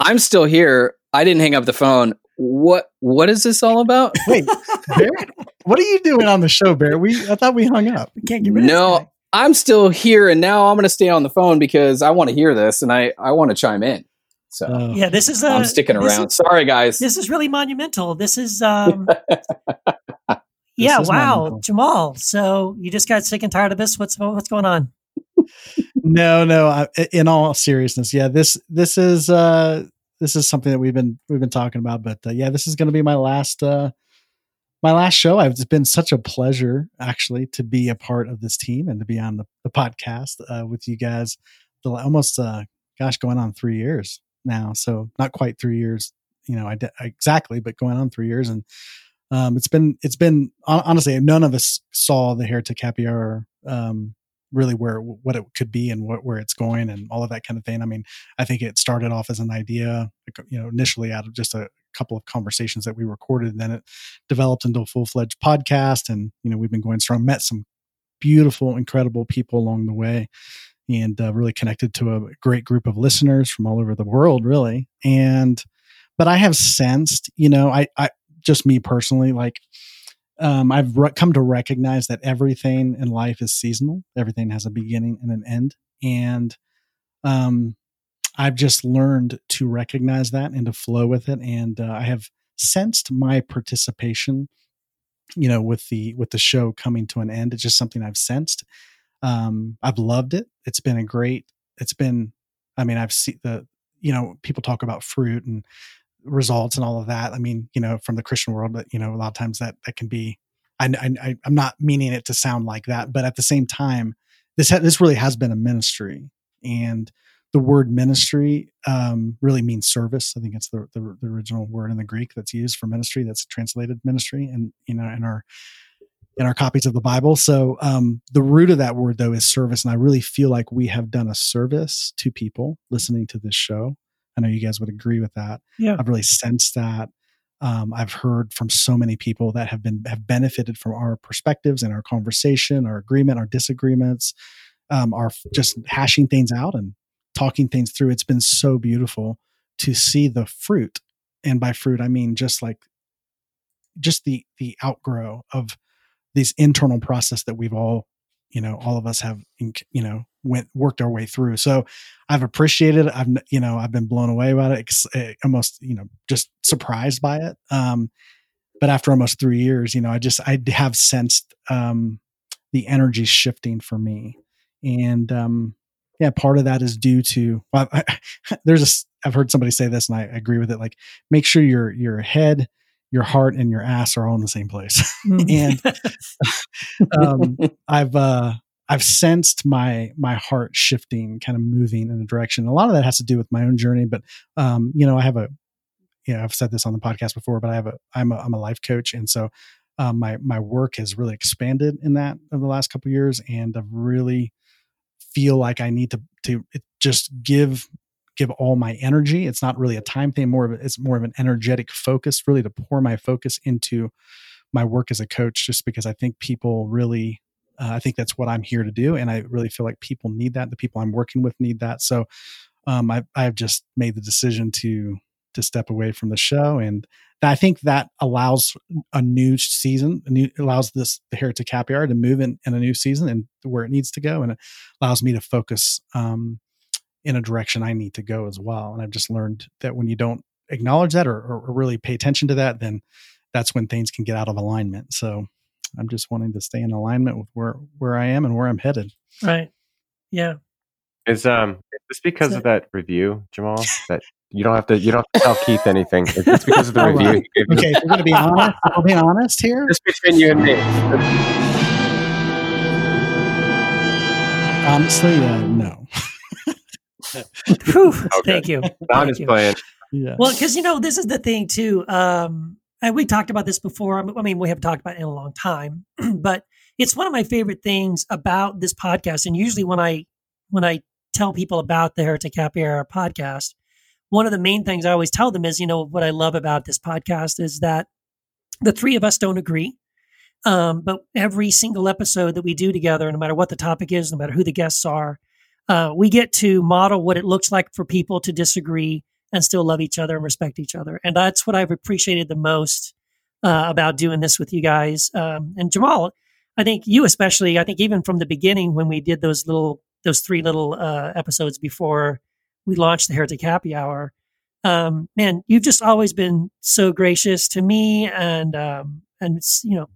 I'm still here. I didn't hang up the phone. What What is this all about? [LAUGHS] wait, Barrett, what are you doing on the show, Barrett? We I thought we hung up. we can't get rid of this No. I'm still here, and now I'm going to stay on the phone because I want to hear this and I I want to chime in. So Uh, Yeah, this is. I'm sticking around. is- Sorry, guys. This is really monumental. This is. Um, [LAUGHS] yeah. is Wow, monumental. Jamal. So you just got sick and tired of this? What's what's going on? no, no. I, in all seriousness, yeah this this is uh this is something that we've been we've been talking about. But uh, yeah, this is going to be my last uh my last show. I've it's been such a pleasure actually to be a part of this team and to be on the, the podcast uh, with you guys. The almost uh gosh, going on three years now. So not quite three years, you know, I de- exactly, but going on three years and. Um, it's been it's been honestly none of us saw the heretic happy hour um, really where what it could be and what where it's going and all of that kind of thing. I mean, I think it started off as an idea, you know, initially out of just a couple of conversations that we recorded, and then it developed into a full fledged podcast. And you know, we've been going strong. Met some beautiful, incredible people along the way, and uh, really connected to a great group of listeners from all over the world, really. And but I have sensed, you know, I I just me personally, like um, I've re- come to recognize that everything in life is seasonal. Everything has a beginning and an end, and um, I've just learned to recognize that and to flow with it. And uh, I have sensed my participation, you know, with the with the show coming to an end. It's just something I've sensed. Um, I've loved it. It's been a great. It's been. I mean, I've seen the. You know, people talk about fruit and results and all of that. I mean, you know, from the Christian world, but you know, a lot of times that that can be. I, I I'm not meaning it to sound like that, but at the same time, this ha- this really has been a ministry, and the word ministry um, really means service. I think it's the, the the original word in the Greek that's used for ministry. That's translated ministry, and you know, in our in our copies of the Bible. So um, the root of that word though is service, and I really feel like we have done a service to people listening to this show. I know you guys would agree with that. Yeah. I've really sensed that. Um, I've heard from so many people that have been have benefited from our perspectives and our conversation, our agreement, our disagreements, um, our just hashing things out and talking things through. It's been so beautiful to see the fruit, and by fruit I mean just like just the the outgrow of this internal process that we've all you know all of us have you know went worked our way through. So i've appreciated it i've you know i've been blown away about it eh, almost you know just surprised by it. Um but after almost three years you know i just i have sensed um the energy shifting for me. And um yeah part of that is due to well, I, [LAUGHS] there's a i've heard somebody say this and i agree with it like make sure your your head your heart and your ass are all in the same place. [LAUGHS] And [LAUGHS] um, I've uh, I've sensed my my heart shifting, kind of moving in a direction. A lot of that has to do with my own journey, but um, you know, I have a, you know, I've said this on the podcast before, but I have a, I'm a, I'm a life coach, and so um, my my work has really expanded in that over the last couple of years, and I've really feel like I need to to just give give all my energy. It's not really a time thing, more of it's more of an energetic focus, really to pour my focus into my work as a coach just because I think people really uh, I think that's what I'm here to do and I really feel like people need that the people I'm working with need that so um, I I've just made the decision to to step away from the show and I think that allows a new season a new allows this the Heretic Happy Hour to move in, in a new season and where it needs to go and it allows me to focus um, in a direction I need to go as well and I've just learned that when you don't acknowledge that or, or, or really pay attention to that then that's when things can get out of alignment. So I'm just wanting to stay in alignment with where where I am and where I'm headed. Right. Yeah. Is um is this because of that review, Jamal? That you don't have to you don't have to tell Keith anything. It's it's because of the [LAUGHS] review. right. you gave me. Okay, we're going to be honest. We're be honest here. Just between you and me. Honestly, uh, no. [LAUGHS] Whew, [LAUGHS] Thank you. I'm Thank just you. playing. Yeah. Well, because you know, this is the thing too. Um, and we talked about this before. I mean- I mean, we haven't talked about it in a long time, [CLEARS THROAT] but it's one of my favorite things about this podcast. And usually, when I when I tell people about the Heretic Happy Hour podcast, one of the main things I always tell them is, you know, what I love about this podcast is that the three of us don't agree. Um, but every single episode that we do together, no matter what the topic is, no matter who the guests are, uh, we get to model what it looks like for people to disagree and still love each other and respect each other. And that's what I've appreciated the most uh, about doing this with you guys. Um, and Jamal, I think you especially, I think even from the beginning when we did those little, those three little uh, episodes before we launched the Heretic Happy Hour, um, man, you've just always been so gracious to me and, um, and you know,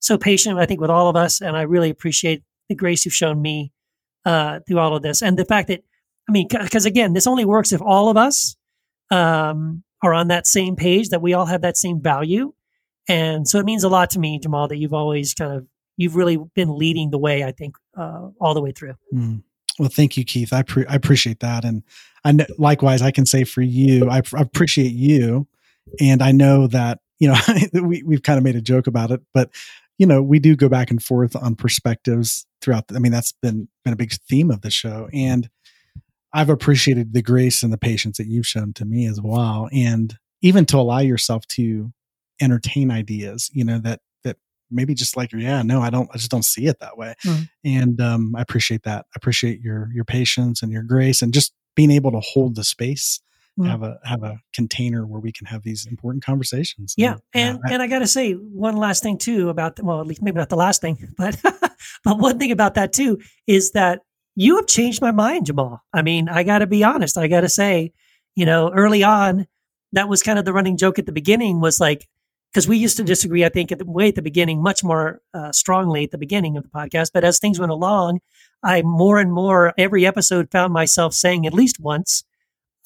so patient, I think, with all of us. And I really appreciate the grace you've shown me uh, through all of this. And the fact that, I mean, because again, this only works if all of us um, are on that same page, that we all have that same value. And so it means a lot to me, Jamal, that you've always kind of, you've really been leading the way, I think, uh, all the way through. Mm. Well, thank you, Keith. I, pre- I appreciate that, and I know, likewise I can say for you, I, pr- I appreciate you, and I know that you know [LAUGHS] we we've kind of made a joke about it, but you know we do go back and forth on perspectives throughout. The, I mean, that's been been a big theme of the show, and I've appreciated the grace and the patience that you've shown to me as well, and even to allow yourself to entertain ideas, you know that that maybe just like yeah, no, I don't, I just don't see it that way Mhm. and um, I appreciate that. I appreciate your your patience and your grace, and just being able to hold the space, Mm. have a have a container where we can have these important conversations. Yeah, and I- and I got to say one last thing too about the, well, at least maybe not the last thing, [LAUGHS] but but one thing about that too is that you have changed my mind, Jamal. I mean, I got to be honest. I got to say, you know, early on, that was kind of the running joke at the beginning was like because we used to disagree. I think at the way at the beginning, much more uh, strongly at the beginning of the podcast. But as things went along, I more and more every episode found myself saying at least once,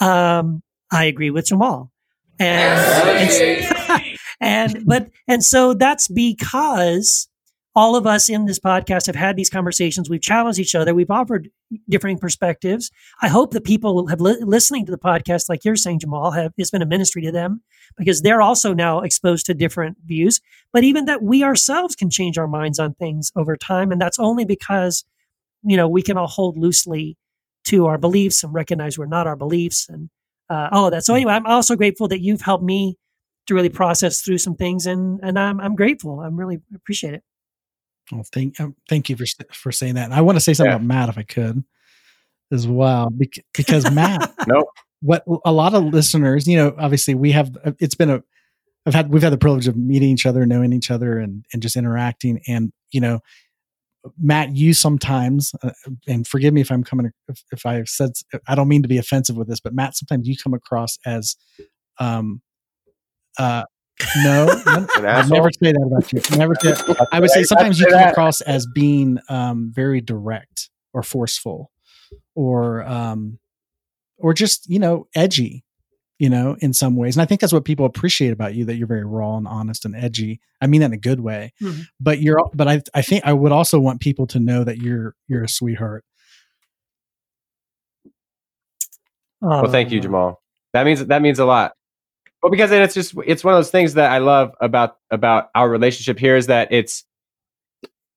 um, "I agree with Jamal." And, and, [LAUGHS] and but and so that's because all of us in this podcast have had these conversations. We've challenged each other. We've offered differing perspectives. I hope that people have li- listening to the podcast, like you're saying, Jamal, have it's been a ministry to them because they're also now exposed to different views. But even that we ourselves can change our minds on things over time, and that's only because you know we can all hold loosely to our beliefs and recognize we're not our beliefs and uh, all of that. So anyway, I'm also grateful that you've helped me to really process through some things, and and I'm I'm grateful. I'm really appreciate it. well, thank um, thank you for for saying that. And I want to say something Yeah. about Matt if I could as well, bec- because Matt, [LAUGHS] Nope. what a lot of listeners, you know, obviously we have it's been a I've had we've had the privilege of meeting each other, knowing each other, and and just interacting, and you know. Matt, you sometimes, uh, and forgive me if I'm coming, if, if I've said, I don't mean to be offensive with this, but Matt, sometimes you come across as, um, uh, no, [LAUGHS] no I'd never say that about you. Never say [LAUGHS] I would say sometimes you come across as being um, very direct or forceful, or um, or just you know edgy, you know, in some ways. And I think that's what people appreciate about you that you're very raw and honest and edgy. I mean that in a good way. Mhm. But you're but I I think I would also want people to know that you're you're a sweetheart. Well, thank you, Uh, Jamal. That means that means a lot. Well, because it's just it's one of those things that I love about about our relationship here is that it's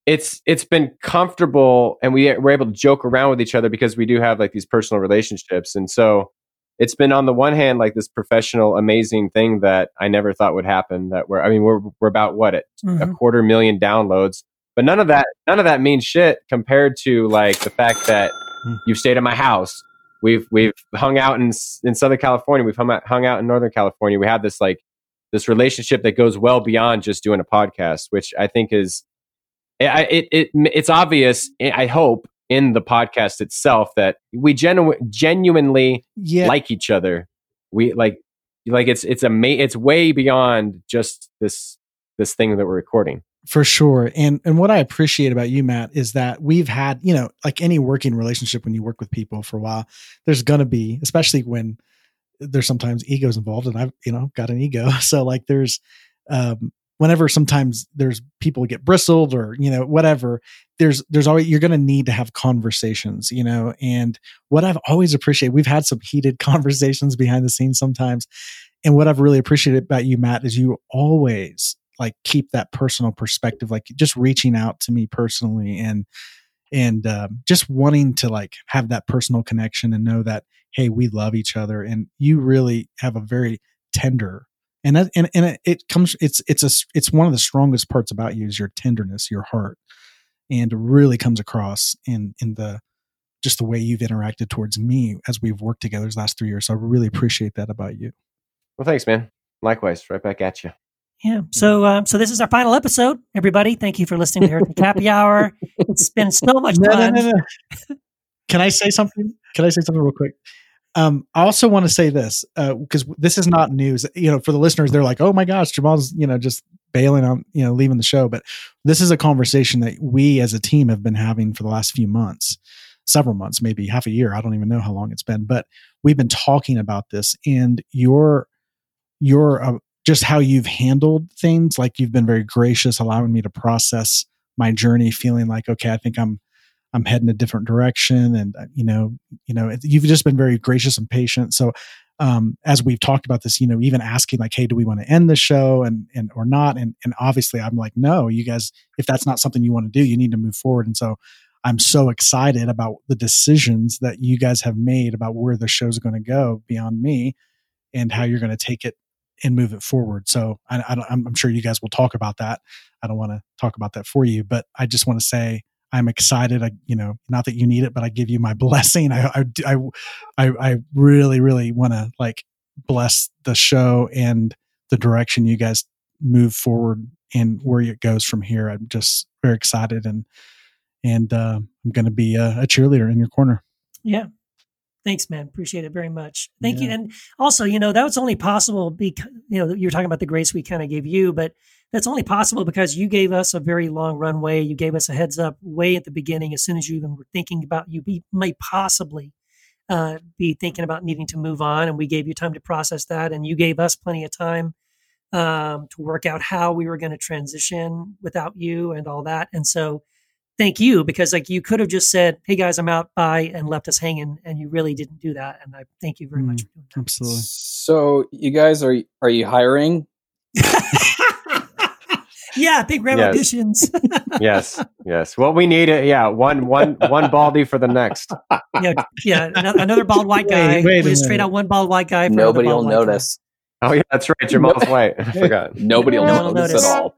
it's it's been comfortable and we we're able to joke around with each other because we do have like these personal relationships and so it's been on the one hand like this professional amazing thing that I never thought would happen that we're I mean we're we're about what at a Mhm. quarter million downloads but none of that none of that means shit compared to like the fact that Hmm. you've stayed at my house we've we've hung out in in southern california we've hung out, hung out in northern california we have this like this relationship that goes well beyond just doing a podcast which i think is I- it, it it's obvious i hope in the podcast itself that we genu- genuinely Yeah, like each other we like like it's it's a it's way beyond just this this thing that we're recording For sure. And and what I appreciate about you, Matt, is that we've had, you know, like any working relationship when you work with people for a while, there's gonna be, especially when there's sometimes egos involved, and I've, you know, got an ego. [LAUGHS] So like there's um whenever sometimes there's people get bristled or, you know, whatever, there's there's always you're gonna need to have conversations, you know. And what I've always appreciated, we've had some heated [LAUGHS] conversations behind the scenes sometimes. And what I've really appreciated about you, Matt, is you always like keep that personal perspective like just reaching out to me personally and and um, just wanting to like have that personal connection and know that hey we love each other and you really have a very tender and that, and and it comes it's it's a it's one of the strongest parts about you is your tenderness your heart and really comes across in in the just the way you've interacted towards me as we've worked together these last three years so i really appreciate that about you well thanks man likewise right back at you yeah. So, um, so this is our final episode, everybody. Thank you for listening to Heretic Happy Hour. It's been so much No, no, fun. no, no. Can I say something? Can I say something real quick? Um, I also want to say this because this is not news. You know, for the listeners, they're like, "Oh my gosh, Jamal's you know just bailing on you know leaving the show." But this is a conversation that we as a team have been having for the last few months, several months, maybe half a year. I don't even know how long it's been, but we've been talking about this. And your your uh, just how you've handled things, like you've been very gracious, allowing me to process my journey, feeling like, okay, I think I'm I'm heading a different direction, and uh, you know, you know, you've just been very gracious and patient. So, um, as we've talked about this, you know, even asking like, hey, do we want to end the show and and or not? And and obviously, I'm like, no, you guys, if that's not something you want to do, you need to move forward. And so, I'm so excited about the decisions that you guys have made about where the show's going to go beyond me, and how you're going to take it and move it forward. So I, I'm sure you guys will talk about that. I don't want to talk about that for you, but I just want to say I'm excited. I, you know, not that you need it, but I give you my [LAUGHS] blessing. I, I, I, I, I really, really want to like bless the show and the direction you guys move forward and where it goes from here. I'm just very excited and, and uh, I'm going to be a, a cheerleader in your corner. Yeah. Thanks, man. Appreciate it very much. Thank you. And also, you know, that was only possible because, you know, you're talking about the grace we kind of gave you, but that's only possible because you gave us a very long runway. You gave us a heads up way at the beginning, as soon as you even were thinking about you be, might possibly uh, be thinking about needing to move on. And we gave you time to process that. And you gave us plenty of time um, to work out how we were going to transition without you and all that. And so, thank you because like you could have just said hey guys i'm out bye and left us hanging and you really didn't do that and i thank you very much for doing Absolutely. So you guys are are you hiring? [LAUGHS] that yeah big red Yes. auditions [LAUGHS] yes, yes. What we need, uh, yeah, one, one, one baldy for the next. yeah yeah ano- another bald white guy Wait, wait a we just trade out one bald white guy for Nobody will bald white guy. notice. Oh yeah, that's right. Jamal's white. I [LAUGHS] forgot. Nobody will No notice, notice. at all.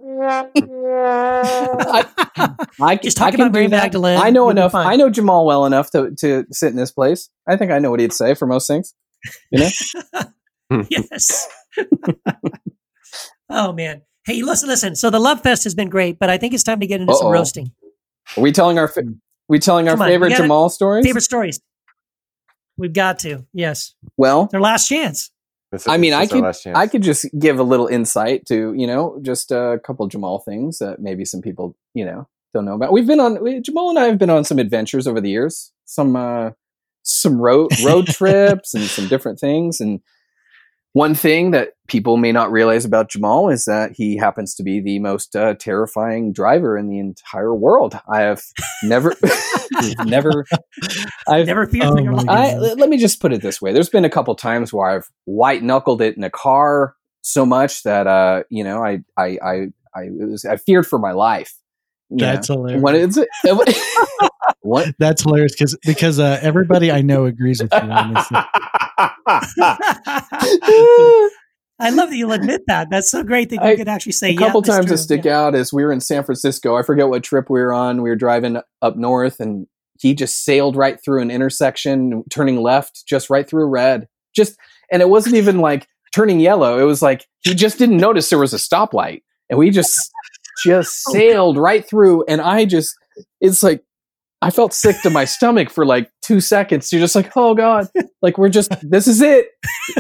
I, [LAUGHS] Just talk can about Mary do that. Magdalene. I know You'll enough. I know Jamal well enough to to sit in this place. I think I know what he'd say for most things. You know, yes oh man hey listen listen so the love fest has been great but i think it's time to get into some Uh-oh. roasting are we telling our fa- we telling our on, favorite gotta- Jamal stories? favorite stories we've got to yes well, their last chance This is- I mean, this I is could. I could just give a little insight to you know just a couple Jamal things that maybe some people you know don't know about. We've been on we, Jamal and I have been on some adventures over the years, some uh, some road road [LAUGHS] trips and some different things. And one thing that people may not realize about Jamal is that he happens to be the most uh, terrifying driver in the entire world. I have never [LAUGHS] never I've never feared Oh for your my life I, let me just put it this way. There's been a couple times where I've white knuckled it in a car so much that uh, you know, I I I I it was I feared for my life. Yeah. That's hilarious. When it's [LAUGHS] what That's hilarious because because uh, everybody I know agrees with you on this. [LAUGHS] I love that you'll admit that. That's so great that you I- could actually say a couple yeah, times true. that stick Yeah. out is we were in San Francisco. I forget what trip we were on. We were driving up north and he just sailed right through an intersection, turning left, just right through red. Just and it wasn't even like turning yellow. It was like he just didn't notice there was a stoplight. And we just just [LAUGHS] oh, sailed right through and I just it's like I felt sick to my stomach for like two seconds. You're just like, oh God. Like we're just this is it.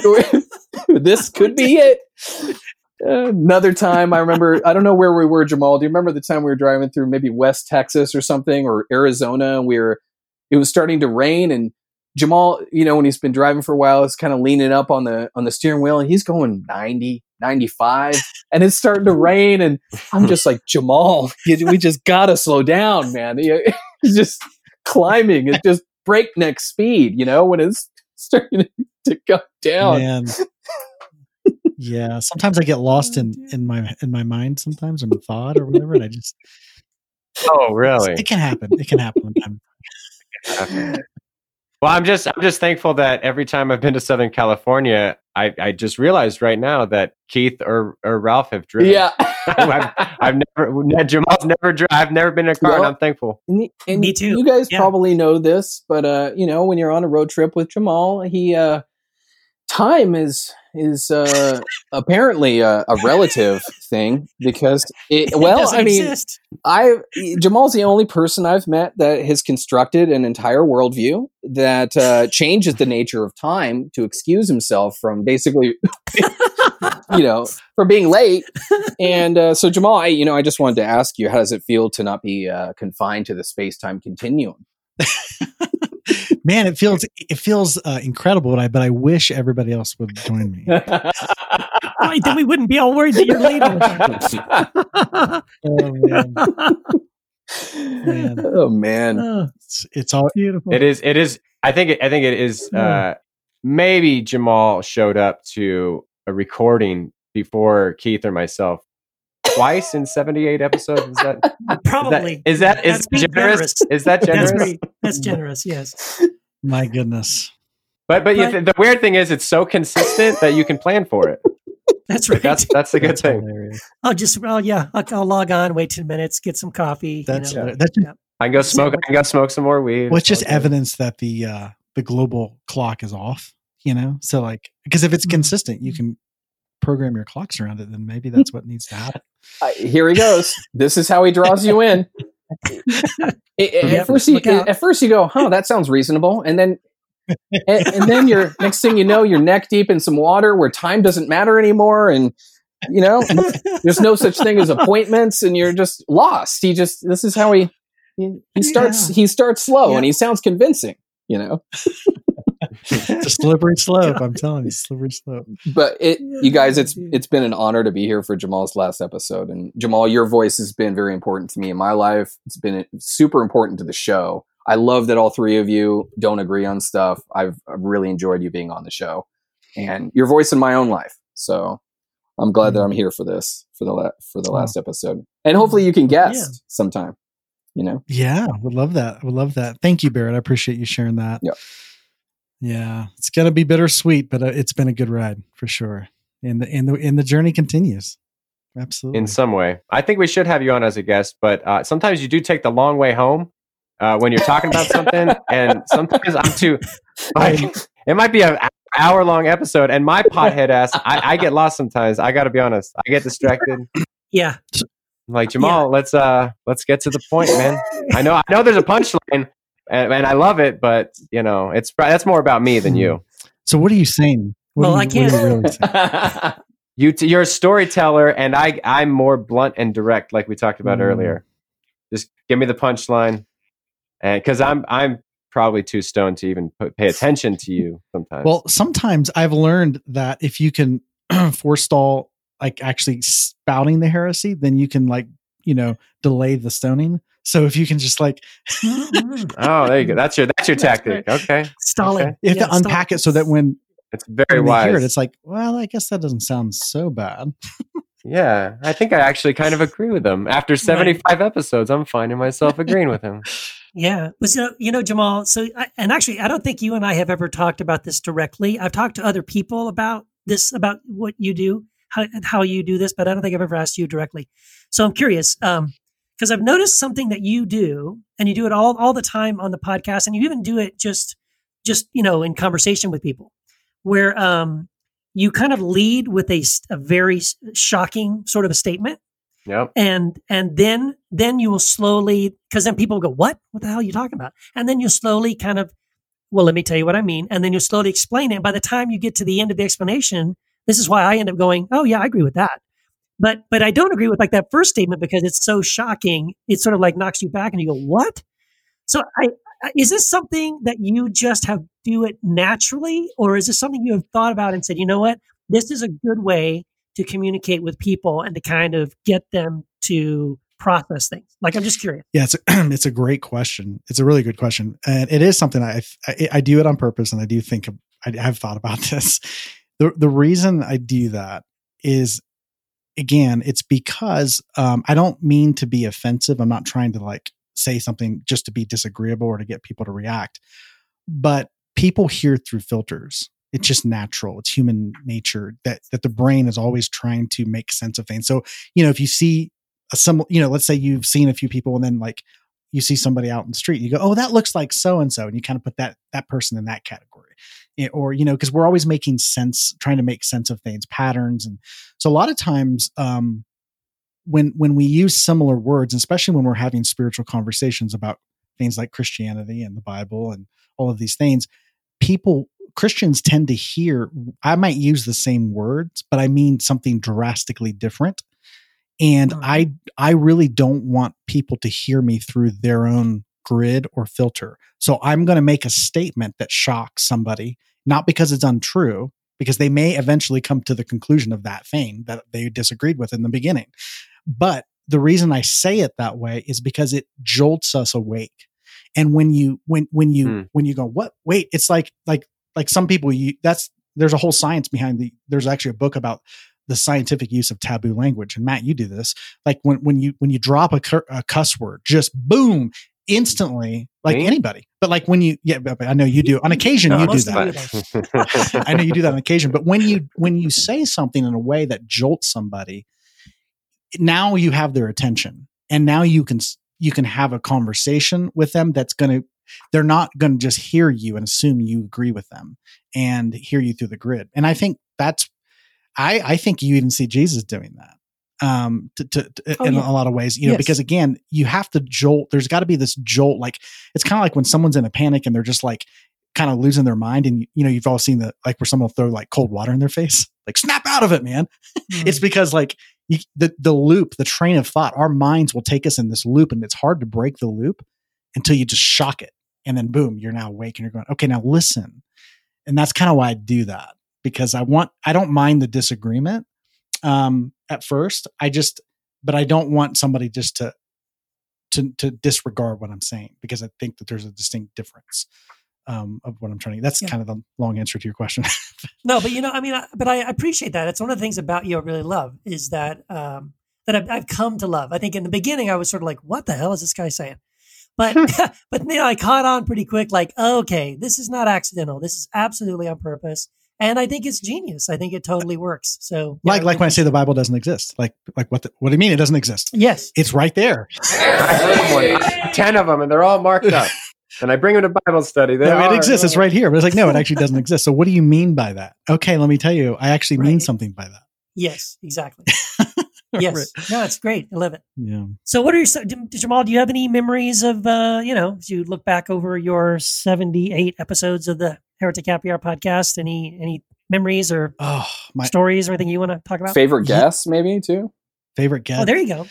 [LAUGHS] this could be it. Another time, I remember, I don't know where we were, Jamal. Do you remember the time we were driving through maybe West Texas or something or Arizona? We were, it was starting to rain and Jamal, you know, when he's been driving for a while, is kind of leaning up on the on the steering wheel and he's going 90, 95 and it's starting to rain and I'm just like, Jamal, we just got to slow down, man. [LAUGHS] He's [LAUGHS] just climbing at just breakneck speed, you know, when it's [LAUGHS] starting to go down. Man. yeah. Sometimes I get lost in in my in my mind sometimes or my thought or whatever. And I just Oh, really? it can happen. It can happen. From time. Well, I'm just I'm just thankful that every time I've been to Southern California, I, I just realized right now that Keith or, or Ralph have driven. Yeah. [LAUGHS] I've, I've never Jamal's never driven. I've never been in a car, and I'm thankful. And, and Me too. You guys Yeah. probably know this, but uh, you know, when you're on a road trip with Jamal, he uh, time is is uh, apparently a, a relative thing because it, [LAUGHS] It well, doesn't I mean, exist. I Jamal's the only person I've met that has constructed an entire worldview that uh, changes the nature of time to excuse himself from basically, [LAUGHS] you know, from being late. And uh, so, Jamal, I you know, I just wanted to ask you, how does it feel to not be uh, confined to the space time continuum? [LAUGHS] Man, it feels it feels uh, incredible, but I but I wish everybody else would join me. [LAUGHS] Right, then we wouldn't be all worried that you're leaving. [LAUGHS] Oh, man. Man. oh man. Oh, It's, it's all beautiful. It is. It is. I think. It, I think it is. Uh, maybe Jamal showed up to a recording before Keith or myself twice in 78 episodes. Is that Probably. that is that is That's generous? generous. Is that That's, generous? pretty, that's generous, yes. my goodness. But but, you But- th- the weird thing is, it's so consistent that you can plan for it. That's right. That's that's a good That's thing. hilarious. I'll just, well, yeah, I'll, I'll log on, wait 10 minutes, get some coffee. That's you know. that's Yeah. I can go smoke. I can go smoke some more weed. well, it's just Okay. evidence that the uh the global clock is off. You know, so like because if it's Mhm. consistent, you can program your clocks around it. Then maybe that's what needs to happen. [LAUGHS] I, here he goes. this is how he draws you in. [LAUGHS] At- at, first, you, at first you go, "Huh, that sounds reasonable," and then, and, and then you're [LAUGHS] next thing you know, you're neck deep in some water where time doesn't matter anymore, and you know, there's no such thing as appointments, and you're just lost. He just this is how he he, he starts Yeah. he starts slow, Yeah. and he sounds convincing, you know. It's a slippery [LAUGHS] slope. I'm telling you, slippery slope. But it, you guys, it's it's been an honor to be here for Jamal's last episode, and Jamal, your voice has been very important to me in my life. It's been super important to the show. I love that all three of you don't agree on stuff. I've, I've really enjoyed you being on the show, and your voice in my own life. So I'm glad that mm. I'm here for this for the la- for the Oh. last episode, and hopefully you can guest sometime. You know, Yeah, would love that. Would love that. Thank you, Barrett. I appreciate you sharing that. Yep. Yeah, it's gonna be bittersweet, but uh, it's been a good ride for sure. And the and the and the journey continues. Absolutely. in some way. I think we should have you on as a guest, but uh, sometimes you do take the long way home uh, when you're talking about something, [LAUGHS] and sometimes I'm too. Like, it might be an hour long episode, and my pothead ass, I, I get lost sometimes. I got to be honest, I get distracted. Yeah. I'm like Jamal, let's uh, let's get to the point, man. I know, I know, there's a punchline, and, and I love it, but you know, it's that's more about me than you. so what are you saying? What Well, are I you, what you can't- really? [LAUGHS] You, t- you're a storyteller, and I, I'm more blunt and direct, like we talked about Mm. earlier. Just give me the punchline, and because I'm, I'm probably too stoned to even p- pay attention to you sometimes. Well, sometimes I've learned that if you can [CLEARS THROAT] forestall like actually spouting the heresy, then you can like you know delay the stoning. So if you can just like [LAUGHS] oh, there you go. That's your, that's your That's tactic. Okay, Stalling. Okay. you have Yeah, to unpack it so that when, it's very when wise. hear it, it's like, well, I guess that doesn't sound so bad. yeah, I think I actually kind of agree with him. After 75 episodes, I'm finding myself agreeing with him. [LAUGHS] Yeah, but so, you know, Jamal. So, I, and actually, I don't think you and I have ever talked about this directly. I've talked to other people about this, about what you do, how how you do this, but I don't think I've ever asked you directly. So, I'm curious um, because I've noticed something that you do, and you do it all all the time on the podcast, and you even do it just just you know in conversation with people, where um you kind of lead with a, a very shocking sort of a statement. Yep. and and then then you will slowly because then people go what? What the hell are you talking about? And then you slowly kind of well let me tell you what i mean and then you slowly explain it. By the time you get to the end of the explanation this is why i end up going oh yeah i agree with that But but I don't agree with like that first statement because it's so shocking. It sort of like knocks you back and you go, "What?" So I is this something that you just have do it naturally or is this something you have thought about and said, "You know what? This is a good way to communicate with people and to kind of get them to process things?" Like I'm just curious. Yeah, it's a, [CLEARS THROAT] it's a great question. It's a really good question, and it is something I I, I do it on purpose, and I do think I have thought about [LAUGHS] this. The the reason I do that is again, it's because um, I don't mean to be offensive. I'm not trying to like say something just to be disagreeable or to get people to react, but people hear through filters. It's just natural. It's human nature that that the brain is always trying to make sense of things. So you know, if you see a some, you know, let's say you've seen a few people and then like you see somebody out in the street, you go, "Oh, that looks like so and so," and you kind of put that that person in that category or you know because we're always making sense trying to make sense of things patterns and so a lot of times um when when we use similar words especially when we're having spiritual conversations about things like christianity and the bible and all of these things people christians tend to hear i might use the same words but i mean something drastically different and i i really don't want people to hear me through their own grid or filter so i'm going to make a statement that shocks somebody not because it's untrue, because they may eventually come to the conclusion of that thing that they disagreed with in the beginning. But the reason I say it that way is because it jolts us awake. And when you when when you mm. when you go, what wait, it's like like like some people you that's there's a whole science behind the there's actually a book about the scientific use of taboo language and matt you do this like when when you when you drop a, cur- a cuss word just boom instantly like Me? anybody. But like when you, yeah, I know you do on occasion, no, you do that. [LAUGHS] I know you do that on occasion, but when you, when you say something in a way that jolts somebody, now you have their attention and now you can, you can have a conversation with them that's going to, they're not going to just hear you and assume you agree with them and hear you through the grid. And I think that's, I, I think you even see Jesus doing that um to, to, to oh, in yeah. a lot of ways you know yes. because again you have to jolt there's got to be this jolt like it's kind of like when someone's in a panic and they're just like kind of losing their mind and you know you've all seen the like where someone will throw like cold water in their face [LAUGHS] like snap out of it man mm-hmm. [LAUGHS] it's because like you, the the loop the train of thought our minds will take us in this loop and it's hard to break the loop until you just shock it and then boom you're now awake and you're going okay now listen and that's kind of why i do that because i want i don't mind the disagreement um, at first. I just, but I don't want somebody just to to to disregard what I'm saying because I think that there's a distinct difference um, of what I'm trying to. That's yeah. kind of the long answer to your question. [LAUGHS] no, but you know, I mean, I, but I appreciate that. It's one of the things about you I really love is that um, that I've, I've come to love. I think in the beginning I was sort of like, what the hell is this guy saying? But [LAUGHS] [LAUGHS] but you know, I caught on pretty quick. Like, okay, this is not accidental. This is absolutely on purpose and I think it's genius. I think it totally works. So, like, like when I say the Bible doesn't exist, like, like what? The, what do you mean it doesn't exist? Yes, it's right there. [LAUGHS] Ten of them, and they're all marked up. [LAUGHS] And I bring them to Bible study. No, are, it exists. It's right here. But it's like, no, it actually doesn't [LAUGHS] exist. So, what do you mean by that? Okay, let me tell you. I actually right. mean something by that. Yes, exactly. yes, right. no, it's great. I love it. Yeah. So, what are your Jamal? Do you have any memories of uh, you know, as you look back over your seventy-eight episodes of the Heretic Happy Hour podcast? Any any memories or oh, my, stories or anything you want to talk about? Favorite guests, maybe too. Favorite guest. Oh, there you go.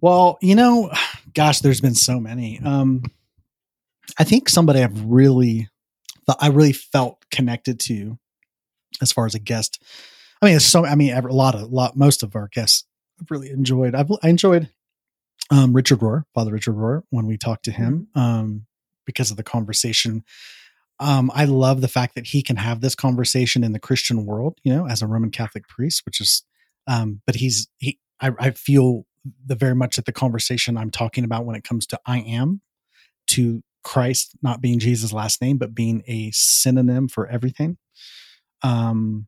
Well, you know, gosh, there's been so many. Um, I think somebody I've really, I really felt connected to, as far as a guest. I mean, it's so. I mean, a lot of, lot, most of our guests I've really enjoyed. I've, I enjoyed um, Richard Rohr, Father Richard Rohr, when we talked to him, mm-hmm. um, because of the conversation um, I love the fact that he can have this conversation in the Christian world, you know, as a Roman Catholic priest, which is, um, but he's, he, I, I feel the very much that the conversation I'm talking about when it comes to I am to Christ not being Jesus' last name, but being a synonym for everything. Um,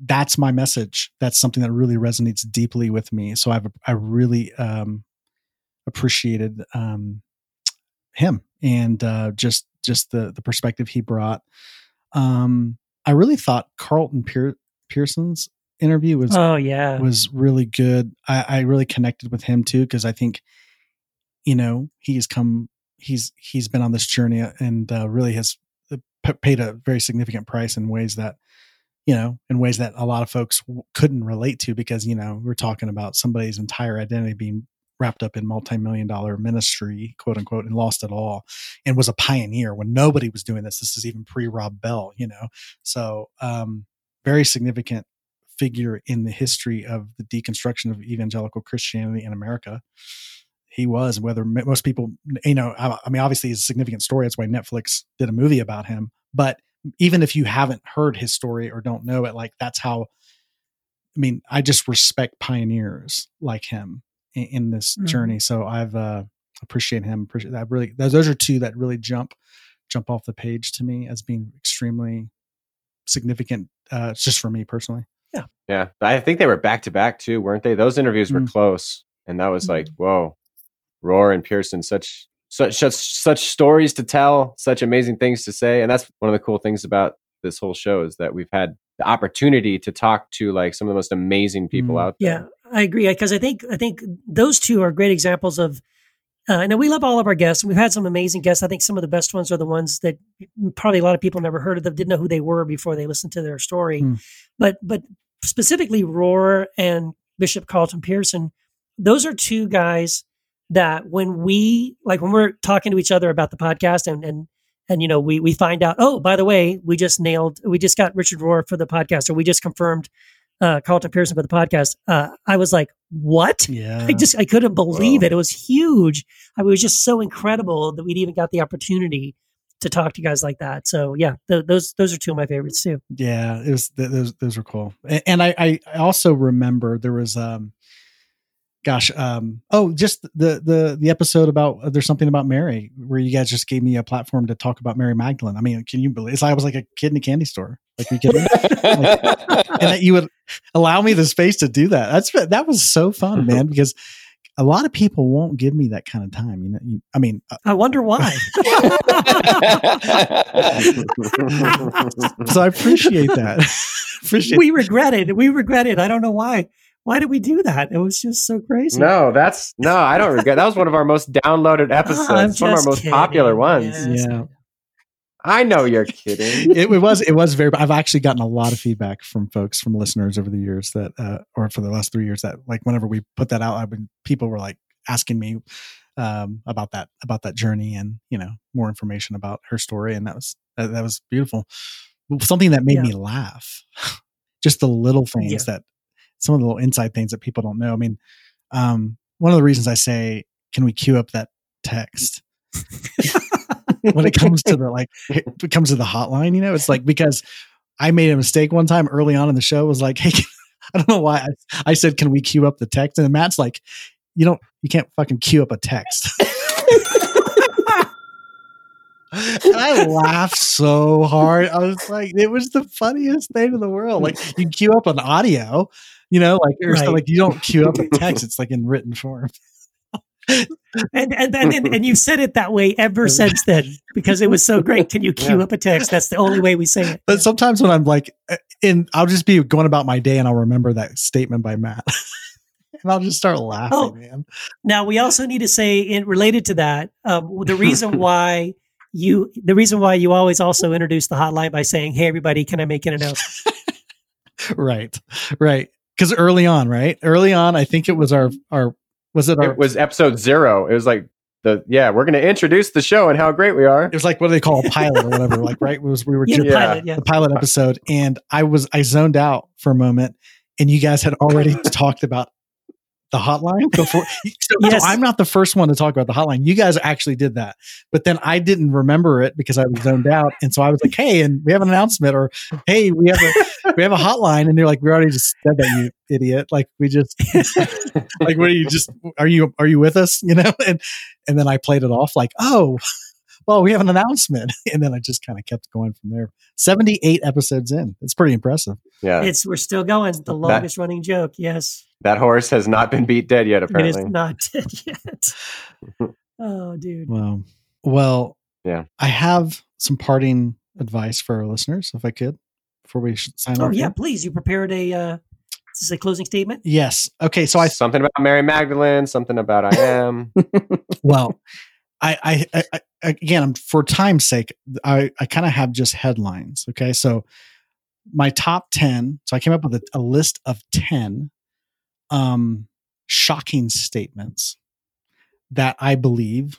that's my message. That's something that really resonates deeply with me. So I've, I really, um, appreciated, um, him and, uh, just just the the perspective he brought. Um, I really thought Carlton Pear- Pearson's interview was oh yeah was really good. I, I really connected with him too because I think you know he's come he's he's been on this journey and uh, really has uh, paid a very significant price in ways that you know, in ways that a lot of folks w- couldn't relate to because, you know, we're talking about somebody's entire identity being wrapped up in multi-million dollar ministry, quote unquote, and lost it all and was a pioneer when nobody was doing this. This is even pre Rob Bell, you know. So um very significant figure in the history of the deconstruction of evangelical Christianity in America. He was, whether most people, you know, I, I mean, obviously, it's a significant story. That's why Netflix did a movie about him. But even if you haven't heard his story or don't know it, like that's how. I mean, I just respect pioneers like him in, in this Mhm. journey. So I've uh, appreciate him. Appreciate that. Really, those, those are two that really jump jump off the page to me as being extremely significant. Uh, just for me personally. Yeah, yeah. I think they were back to back too, weren't they? Those interviews were Mm. close, and that was like, whoa, Rohr and Pearson, such such such such stories to tell, such amazing things to say, and that's one of the cool things about this whole show is that we've had the opportunity to talk to like some of the most amazing people Mm. out there. Yeah, I agree because I think I think those two are great examples of. Uh, now we love all of our guests. We've had some amazing guests. I think some of the best ones are the ones that probably a lot of people never heard of them, didn't know who they were before they listened to their story. Hmm. But but specifically, Rohr and Bishop Carlton Pearson, those are two guys that when we like when we're talking to each other about the podcast and and and you know we we find out oh by the way we just nailed we just got Richard rohr for the podcast or we just confirmed uh, Carlton Pearson for the podcast. Uh, I was like, what? Yeah. I just I couldn't believe Whoa. it. It was huge. I was just so incredible that we'd even got the opportunity to talk to guys like that. So yeah, th- those those are two of my favorites too. yeah it was th- those those were cool and I, I i also remember there was um gosh um oh just the the the episode about uh, there's something about mary where you guys just gave me a platform to talk about mary magdalene i mean can you believe it's, i was like a kid in a candy store like are you kidding me? and that you would allow me the space to do that that's that was so fun man because a lot of people won't give me that kind of time you know you, i mean uh, I wonder why. [LAUGHS] [LAUGHS] so i appreciate that [LAUGHS] appreciate we regret it. We regret it. I don't know why. Why did we do that? It was just so crazy. no, that's no, I don't regret. That was one of our most downloaded [LAUGHS] episodes. I'm It's one of our just most popular ones. Yes. yeah I know you're kidding. [LAUGHS] it, it was it was very i've actually gotten a lot of feedback from folks from listeners over the years that uh or for the last three years that like whenever we put that out i've been people were like asking me um about that about that journey and you know more information about her story and that was that, that was beautiful something that made Yeah. me laugh [LAUGHS] just the little things Yeah. that some of the little inside things that people don't know. I mean um one of the reasons i say can we queue up that text? [LAUGHS] when it comes to the like it comes to the hotline you know it's like because i made a mistake one time early on in the show was like [LAUGHS] hey i don't know why I, I said can we queue up the text? And matt's like you don't you can't fucking queue up a text. [LAUGHS] And i laughed so hard. I was like it was the funniest thing in the world. Like you queue up an audio you know like or Right. like you don't queue up a text [LAUGHS] it's like in written form And and, and and and you've said it that way ever [LAUGHS] since then because it was so great. Can you queue Yeah. up a text? That's the only way we say it. But sometimes when I'm like, uh, in, I'll just be going about my day and I'll remember that statement by Matt, [LAUGHS] and I'll just start laughing, Oh. man. Now we also need to say, in related to that, um, the reason why you, the reason why you always also introduce the hotline by saying, "Hey, everybody, can I make an announcement?" Right, right. Because early on, right, early on, I think it was our our was it our It was episode zero. It was like the yeah, we're gonna introduce the show and how great we are. it was like what do they call a pilot or whatever, like right? It was we were Yeah, just Yeah. pilot, yeah. the pilot episode, and I was I zoned out for a moment, and you guys had already [LAUGHS] talked about the hotline before. [LAUGHS] So, Yes. so I'm not the first one to talk about the hotline. You guys actually did that, but then I didn't remember it because I was zoned out, and so I was like, "Hey, and we have an announcement," or "Hey, we have a we have a hotline," and they're like, "We already just said that, you idiot! Like we just [LAUGHS] [LAUGHS] like what are you just are you are you with us? You know?" And and then I played it off like, "Oh." Well, we have an announcement, [LAUGHS] and then I just kind of kept going from there. Seventy-eight episodes in, it's pretty impressive. Yeah, It's we're still going. The longest running joke. Yes, that horse has not been beat dead yet. Apparently. It is not [LAUGHS] dead yet. [LAUGHS] oh, dude. Wow. Well, Yeah. I have some parting advice for our listeners, if I could, before we sh- sign Oh yeah, here. please. You prepared a. Uh, is this a closing statement? Yes. Okay. So I something about Mary Magdalene, something about I am. well, I, I, I, again, for time's sake, I, I kind of have just headlines. Okay. So my top 10 so i came up with a, a list of 10 um shocking statements that i believe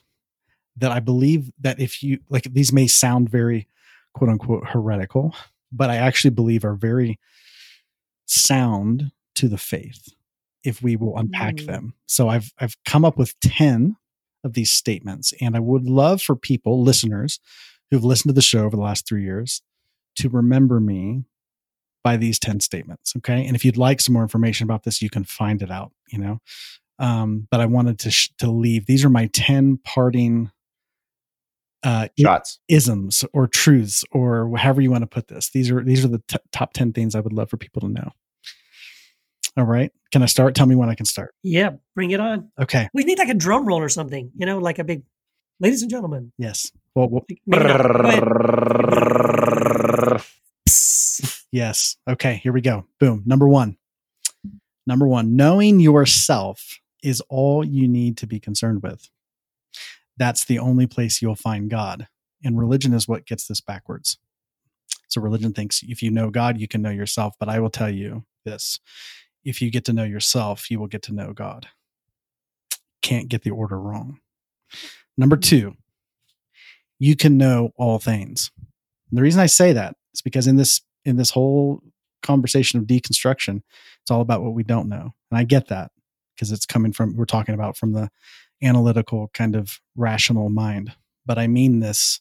that i believe that if you like these may sound very quote unquote heretical but i actually believe are very sound to the faith if we will unpack Mm. them so i've i've come up with 10 of these statements. And i would love for people listeners who've listened to the show over the last 3 years to remember me by these 10 statements okay? And if you'd like some more information about this you can find it out you know? Um, but i wanted to sh- to leave these are my 10 parting uh Shots. isms or truths or however you want to put this. These are these are the t- top 10 things i would love for people to know all right can i start tell me when i can start Yeah, bring it on. okay We need like a drum roll or something, you know, like a big, ladies and gentlemen. yes well, well Like, maybe not. Go ahead. Psst. [LAUGHS] Yes. Okay, here we go. Boom. Number one. Number one, knowing yourself is all you need to be concerned with. That's the only place you'll find God. And religion is what gets this backwards. So religion thinks if you know God, you can know yourself. But I will tell you this if you get to know yourself, you will get to know God. Can't get the order wrong. Number mm. two, you can know all things. And the reason I say that is because in this in this whole conversation of deconstruction, it's all about what we don't know. And I get that because it's coming from we're talking about from the analytical kind of rational mind. But I mean this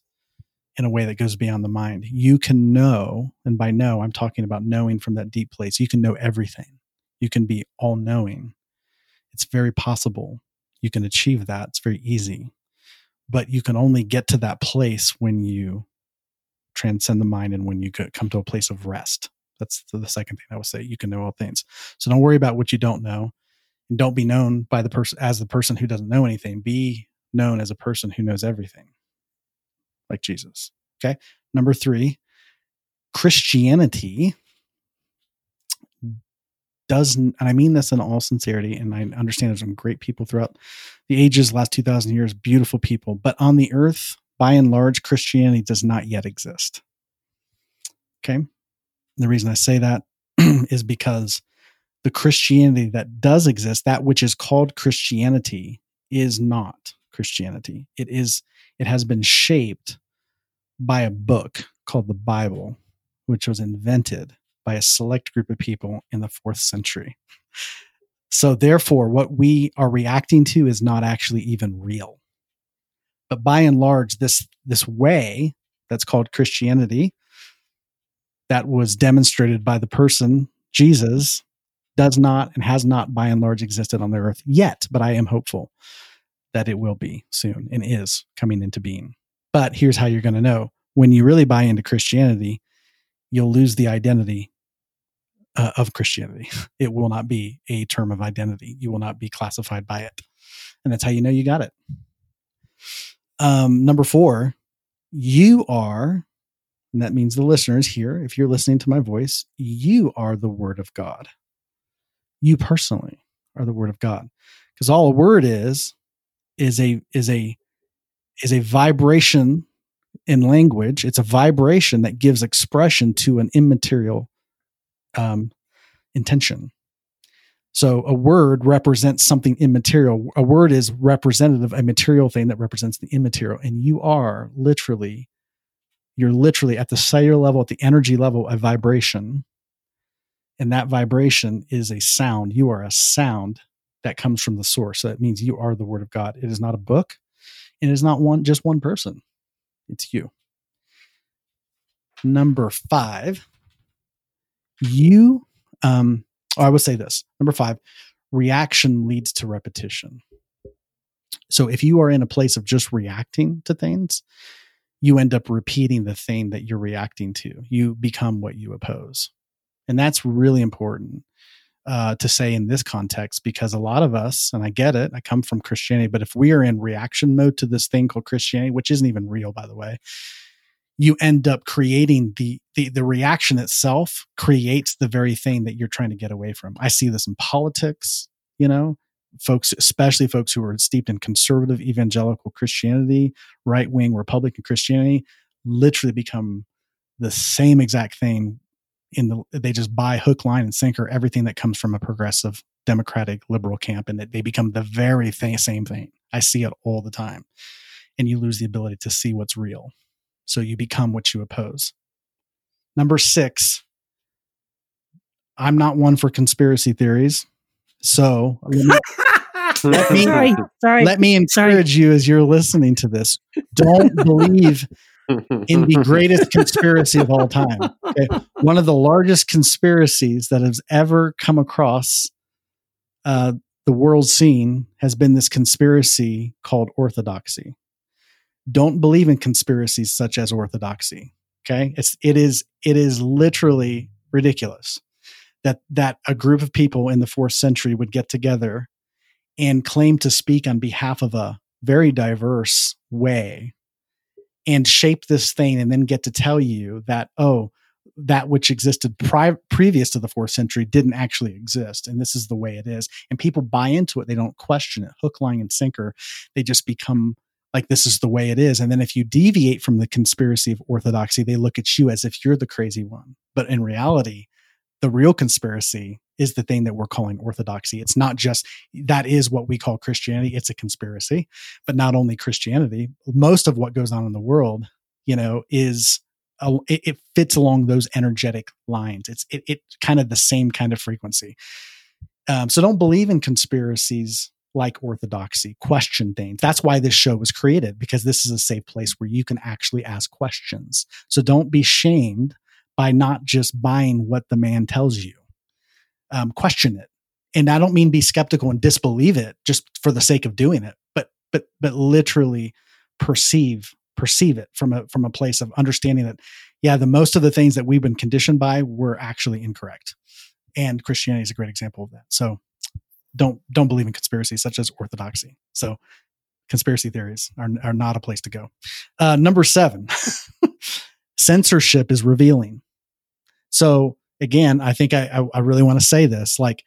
in a way that goes beyond the mind. You can know, and by know, I'm talking about knowing from that deep place. You can know everything. You can be all knowing. It's very possible. You can achieve that. It's very easy. But you can only get to that place when you transcend the mind and when you come to a place of rest. That's the, second thing I would say. You can know all things. So don't worry about what you don't know. And don't be known by the person as the person who doesn't know anything. Be known as a person who knows everything. Like Jesus. Okay. Number three, Christianity doesn't, and I mean this in all sincerity, and I understand there's some great people throughout the ages, last 2,000 years, beautiful people, but on the earth, by and large, Christianity does not yet exist. Okay. And the reason I say that [CLEARS THROAT] is because the Christianity that does exist, that which is called Christianity, is not Christianity. It is, it has been shaped by a book called the Bible, which was invented by a select group of people in the fourth century. So, therefore, what we are reacting to is not actually even real. But by and large, this, this way that's called Christianity, that was demonstrated by the person, Jesus, does not and has not by and large existed on the earth yet. But I am hopeful that it will be soon and is coming into being. But here's how you're going to know when you really buy into Christianity, you'll lose the identity uh, of Christianity. [LAUGHS] It will not be a term of identity. You will not be classified by it. And that's how you know you got it. Um, number four, you are, and that means the listeners here, if you're listening to my voice, you are the word of God. You personally are the word of God. Because all a word is, is a, is a, is a vibration in language. It's a vibration that gives expression to an immaterial um, intention. So a word represents something immaterial. A word is representative, a material thing that represents the immaterial. And you are literally, you're literally at the cellular level, at the energy level, a vibration. And that vibration is a sound. You are a sound that comes from the source. So that means you are the word of God. It is not a book. It is not one just one person. It's you. Number five, you um or I would say this. Number five, reaction leads to repetition. So if you are in a place of just reacting to things, you end up repeating the thing that you're reacting to. You become what you oppose. And that's really important uh, to say in this context because a lot of us, and I get it, I come from Christianity, but if we are in reaction mode to this thing called Christianity, which isn't even real, by the way, you end up creating the, the the reaction itself creates the very thing that you're trying to get away from. I see this in politics, you know, folks, especially folks who are steeped in conservative evangelical Christianity, right wing Republican Christianity, literally become the same exact thing in the they just buy hook, line, and sinker everything that comes from a progressive, democratic, liberal camp, and that they become the very thing, same thing. I see it all the time, and you lose the ability to see what's real. So you become what you oppose. Number six, I'm not one for conspiracy theories. So let me, [LAUGHS] let me, sorry, sorry. let me encourage you as you're listening to this. Don't [LAUGHS] believe in the [LAUGHS] greatest conspiracy of all time. Okay. One of the largest conspiracies that has ever come across uh, the world scene has been this conspiracy called orthodoxy. Don't believe in conspiracies such as orthodoxy. Okay. It's, it is, it is literally ridiculous that, that a group of people in the fourth century would get together and claim to speak on behalf of a very diverse way and shape this thing and then get to tell you that oh that which existed pri- previous to the fourth century didn't actually exist and this is the way it is and people buy into it they don't question it hook line and sinker they just become like this is the way it is and then if you deviate from the conspiracy of orthodoxy they look at you as if you're the crazy one but in reality the real conspiracy is the thing that we're calling orthodoxy. It's not just that is what we call Christianity. It's a conspiracy, but not only Christianity. Most of what goes on in the world, you know, is it, it, fits along those energetic lines. It's it, it kind of the same kind of frequency. Um, so don't believe in conspiracies like orthodoxy. Question things. That's why this show was created because this is a safe place where you can actually ask questions. So don't be shamed by not just buying what the man tells you. Um, question it. And I don't mean be skeptical and disbelieve it just for the sake of doing it, but but but literally perceive perceive it from a from a place of understanding that yeah, the most of the things that we've been conditioned by were actually incorrect. And Christianity is a great example of that. So don't don't believe in conspiracies such as orthodoxy. So conspiracy theories are, are not a place to go. Uh, number seven, [LAUGHS] censorship is revealing. So again, I think I, I, I really want to say this. Like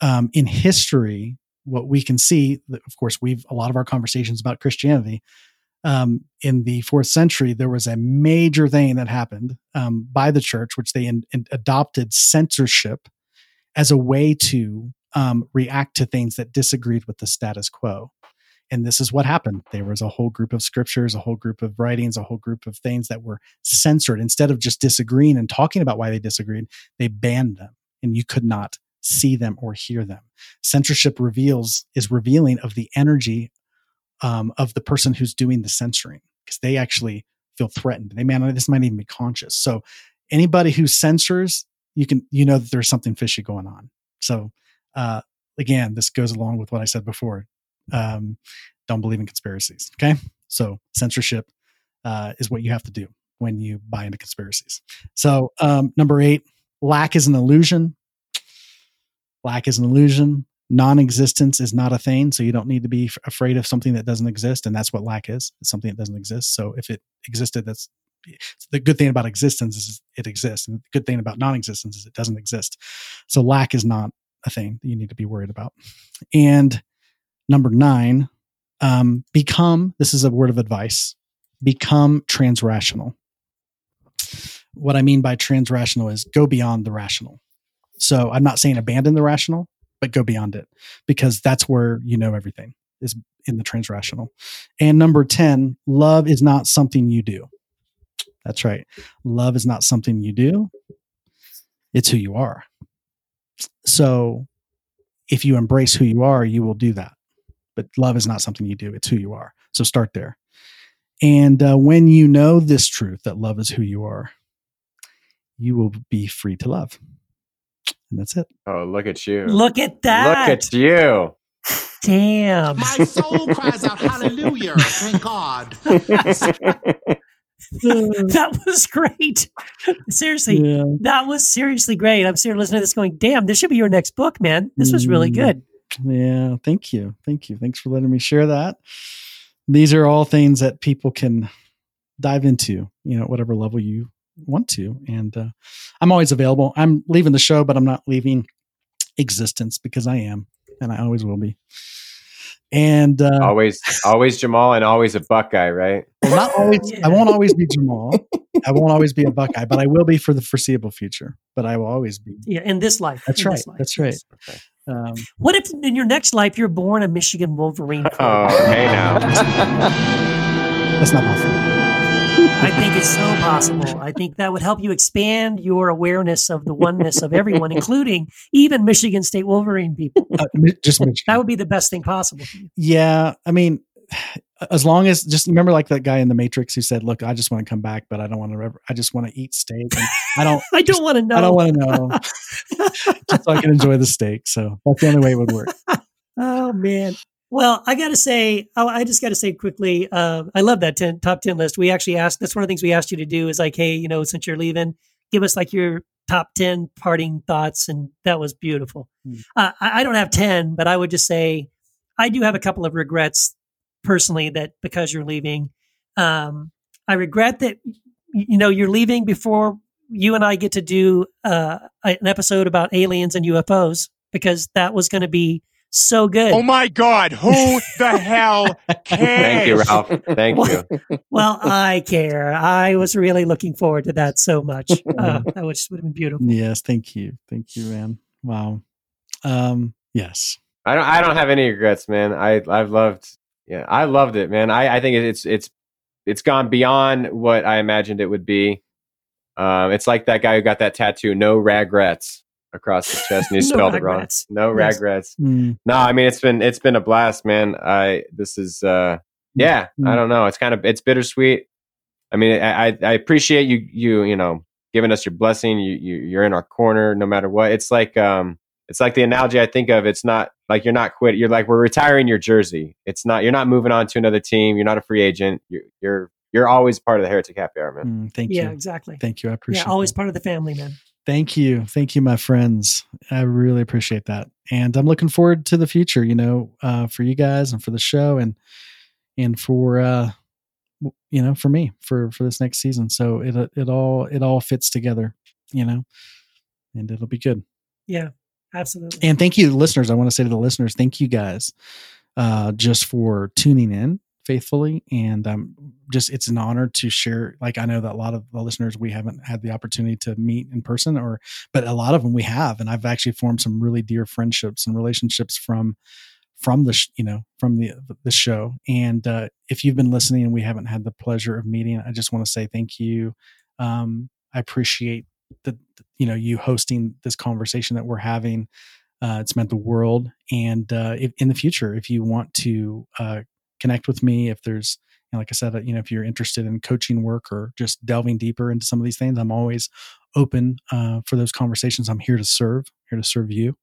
um, in history, what we can see, of course, we've a lot of our conversations about Christianity. Um, in the fourth century, there was a major thing that happened um, by the church, which they in, in adopted censorship as a way to um, react to things that disagreed with the status quo. And this is what happened. There was a whole group of scriptures, a whole group of writings, a whole group of things that were censored. Instead of just disagreeing and talking about why they disagreed, they banned them and you could not see them or hear them. Censorship reveals is revealing of the energy um, of the person who's doing the censoring because they actually feel threatened. They may this might even be conscious. So anybody who censors, you can you know that there's something fishy going on. So uh, again, this goes along with what I said before um, don't believe in conspiracies. Okay. So censorship uh, is what you have to do when you buy into conspiracies. So, um, number eight, lack is an illusion. Lack is an illusion. Non existence is not a thing. So, you don't need to be f- afraid of something that doesn't exist. And that's what lack is it's something that doesn't exist. So, if it existed, that's the good thing about existence is it exists. And the good thing about non existence is it doesn't exist. So, lack is not a thing that you need to be worried about. And Number nine, um, become, this is a word of advice, become transrational. What I mean by transrational is go beyond the rational. So I'm not saying abandon the rational, but go beyond it because that's where you know everything is in the transrational. And number 10, love is not something you do. That's right. Love is not something you do, it's who you are. So if you embrace who you are, you will do that. But love is not something you do it's who you are. So start there. And uh, when you know this truth that love is who you are you will be free to love. And that's it. Oh look at you. Look at that look at you. Damn. My soul cries out hallelujah. Thank god [LAUGHS] [LAUGHS] that was great. Seriously, yeah. that was seriously great. I'm sitting listening to this going, damn, this should be your next book, man. This was really mm. good. Yeah, thank you. Thank you. Thanks for letting me share that. These are all things that people can dive into, you know, whatever level you want to. And uh, I'm always available. I'm leaving the show, but I'm not leaving existence because I am, and I always will be. And uh, always, always Jamal, and always a Buckeye, right? well, not always. Yeah. I won't always be [LAUGHS] Jamal. I won't always be a Buckeye, but I will be for the foreseeable future. But I will always be. Yeah, in this life. That's in right. life, That's right. yes. Um, What if in your next life you're born a Michigan Wolverine? Oh, hey now. [LAUGHS] that's not possible. I think it's so possible. I think that would help you expand your awareness of the oneness of everyone, [LAUGHS] including even Michigan State Wolverine people. Uh, just [LAUGHS] Michigan. That would be the best thing possible. Yeah, I mean, [SIGHS] as long as just remember, like that guy in the Matrix who said, "Look, I just want to come back, but I don't want to. ever I just want to eat steak. And I don't. [LAUGHS] I don't want to know. I don't want to know. just so I can enjoy the steak. So that's the only way it would work. Oh man. Well, I got to say, I I just got to say quickly, uh, I love that 10, top 10 list. We actually asked, that's one of the things we asked you to do is like, hey, you know, since you're leaving, give us like your top 10 parting thoughts. And that was beautiful. Hmm. Uh, I, I don't have 10, but I would just say I do have a couple of regrets personally that because you're leaving, um, I regret that, you know, you're leaving before you and I get to do uh, an episode about aliens and UFOs because that was going to be so good. Oh my God, who [LAUGHS] the hell cares? Thank you, Ralph. Thank you. [LAUGHS] well, I care. I was really looking forward to that so much. [LAUGHS] Uh, that would would have been beautiful. Yes, thank you, thank you, man. Wow. Um. Yes. I don't. I don't have any regrets, man. I I've loved. Yeah, I loved it, man. I I think it's it's it's gone beyond what I imagined it would be. Um, it's like that guy who got that tattoo, no regrets across the chest, and he [LAUGHS] No spelled regrets. it wrong. No Yes. regrets. Mm, No, I mean it's been it's been a blast, man. I this is uh yeah, Mm. I don't know. It's kind of it's bittersweet. I mean, I I, I appreciate you you you know giving us your blessing. You you you're in our corner no matter what. It's like um it's like the analogy I think of. It's not like you're not quit. You're like we're retiring your jersey. It's not you're not moving on to another team. You're not a free agent. You're you're you're always part of the Heretic Happy Hour, man. mm, thank Yeah, you. Yeah, exactly. Thank you. I appreciate. Yeah, always that. part of the family, man. Thank you. Thank you, my friends. I really appreciate that. And I'm looking forward to the future, you know, uh, for you guys and for the show and and for uh you know, for me, for for this next season. So it it all it all fits together, you know. And it'll be good. Yeah, absolutely. And thank you, listeners. I want to say to the listeners, thank you guys uh, just for tuning in faithfully. And um, just it's an honor to share. Like I know that a lot of the listeners we haven't had the opportunity to meet in person, or but a lot of them we have, and I've actually formed some really dear friendships and relationships from from the sh- you know from the the show. And uh, if you've been listening and we haven't had the pleasure of meeting, I just want to say thank you. Um, I appreciate the you know you hosting this conversation that we're having. Uh, it's meant the world. And uh, if, in the future, if you want to uh, connect with me, if there's you know, like I said, uh, you know, if you're interested in coaching work or just delving deeper into some of these things, I'm always open uh, for those conversations. I'm here to serve, here to serve you.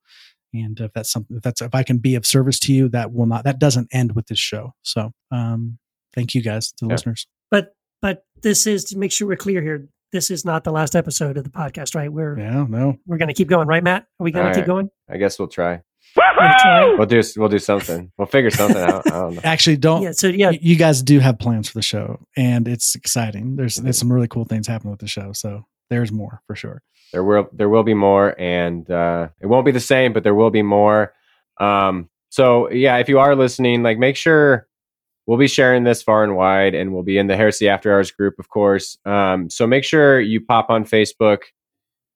And if that's something, if that's if I can be of service to you, that will not that doesn't end with this show. So, um, thank you guys to the Yeah. listeners. But but this is to make sure we're clear here. This is not the last episode of the podcast, right? We're Yeah, no, we're going to keep going, right, Matt? Are we going All to keep right. going? I guess we'll try. Wanna try? We'll do we'll do something. We'll figure something out. I don't know. [LAUGHS] actually, don't. Yeah. So yeah, You guys do have plans for the show, and it's exciting. There's there's some really cool things happening with the show. So there's more for sure. there will there will be more and uh it won't be the same but there will be more um so yeah if you are listening like make sure we'll be sharing this far and wide and we'll be in the heresy after hours group of course um so make sure you pop on facebook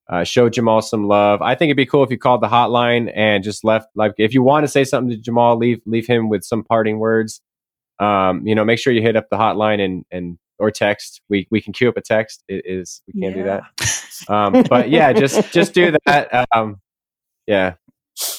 uh, show jamal some love i think it'd be cool if you called the hotline and just left like if you want to say something to jamal leave leave him with some parting words um you know make sure you hit up the hotline and and or text we we can queue up a text it is we can't do that um, but yeah, just [LAUGHS] just do that. Um, yeah,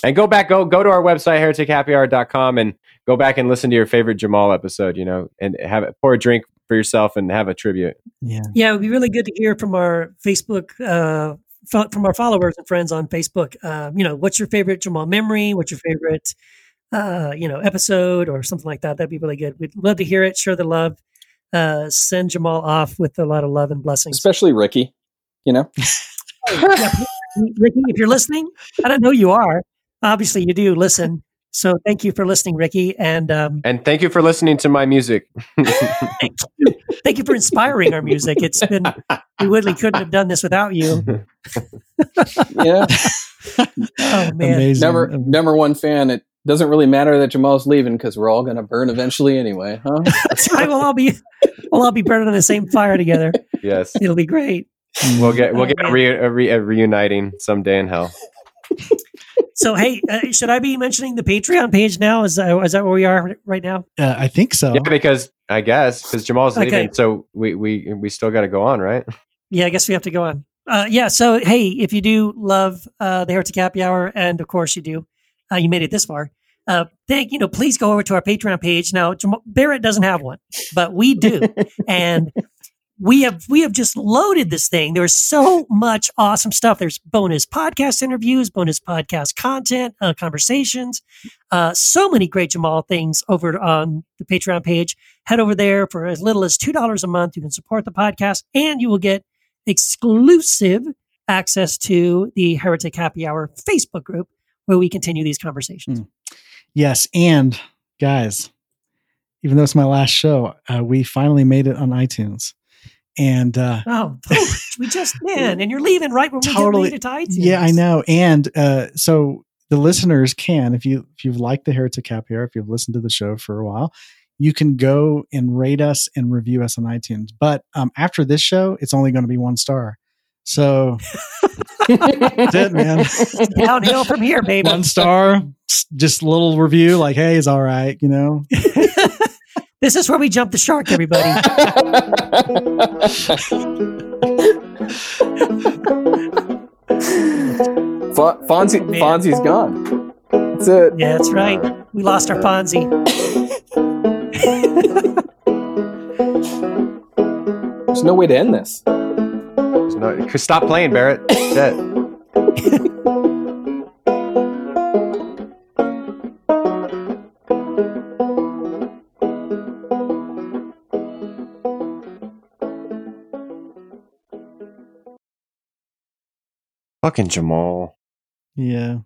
and go back go go to our website heretichappyhour.com and go back and listen to your favorite Jamal episode. You know, and have it, pour a drink for yourself and have a tribute. Yeah. Yeah, it would be really good to hear from our Facebook, uh, fo- from our followers and friends on Facebook. Uh, you know, what's your favorite Jamal memory? What's your favorite, uh, you know, episode or something like that? That'd be really good. We'd love to hear it. Share the love. Uh, send Jamal off with a lot of love and blessings. especially Ricky. You know, [LAUGHS] Yeah, Ricky, if you're listening, I don't know you are. Obviously, you do listen. So thank you for listening, Ricky, and um, And thank you for listening to my music. [LAUGHS] thank you for inspiring our music. It's been we really couldn't have done this without you. [LAUGHS] yeah, [LAUGHS] Oh man, Amazing. number Um, number one fan It Doesn't really matter that Jamal's leaving because we're all gonna burn eventually anyway, huh? That's right. We'll all be we'll all be burning on the same fire together. Yes. It'll be great. We'll get we'll get Oh, a, re, a, re, a reuniting someday in hell. So hey, uh, should I be mentioning the Patreon page now? Is that, is that where we are right now? Uh, I think so. Yeah, because I guess because Jamal's Okay. leaving, so we we we still got to go on, right? Yeah, I guess we have to go on. Uh, yeah. So, hey, if you do love uh, the Heretic Happy Hour, and of course you do, uh, you made it this far. Uh, thank you know. Please go over to our Patreon page now. Jamal, Barrett doesn't have one, but we do, [LAUGHS] and we have we have just loaded this thing. There's so much awesome stuff. There's bonus podcast interviews, bonus podcast content, uh, conversations, uh, so many great Jamal things over on the Patreon page. Head over there for as little as two dollars a month. You can support the podcast, and you will get exclusive access to the Heretic Happy Hour Facebook group where we continue these conversations. Yes, and guys, even though it's my last show, uh, we finally made it on iTunes, and uh, Oh, we just [LAUGHS] man, and you're leaving right when we Totally. get rated to iTunes. yeah, I know. And uh, so the listeners can, if you if you've liked the Heretic Hour, if you've listened to the show for a while, you can go and rate us and review us on iTunes. But um, after this show, it's only going to be one star. So [LAUGHS] that's it, man. Downhill from here, baby. one star, just little review, like, hey, it's all right, you know. [LAUGHS] This is where we jump the shark, everybody. Fon- Fonzie, Man. Fonzie's gone. That's it. Yeah, that's right. We lost our Fonzie. There's no way to end this. There's no, stop playing, Barrett. That's [LAUGHS] Fucking Jamal. Yeah.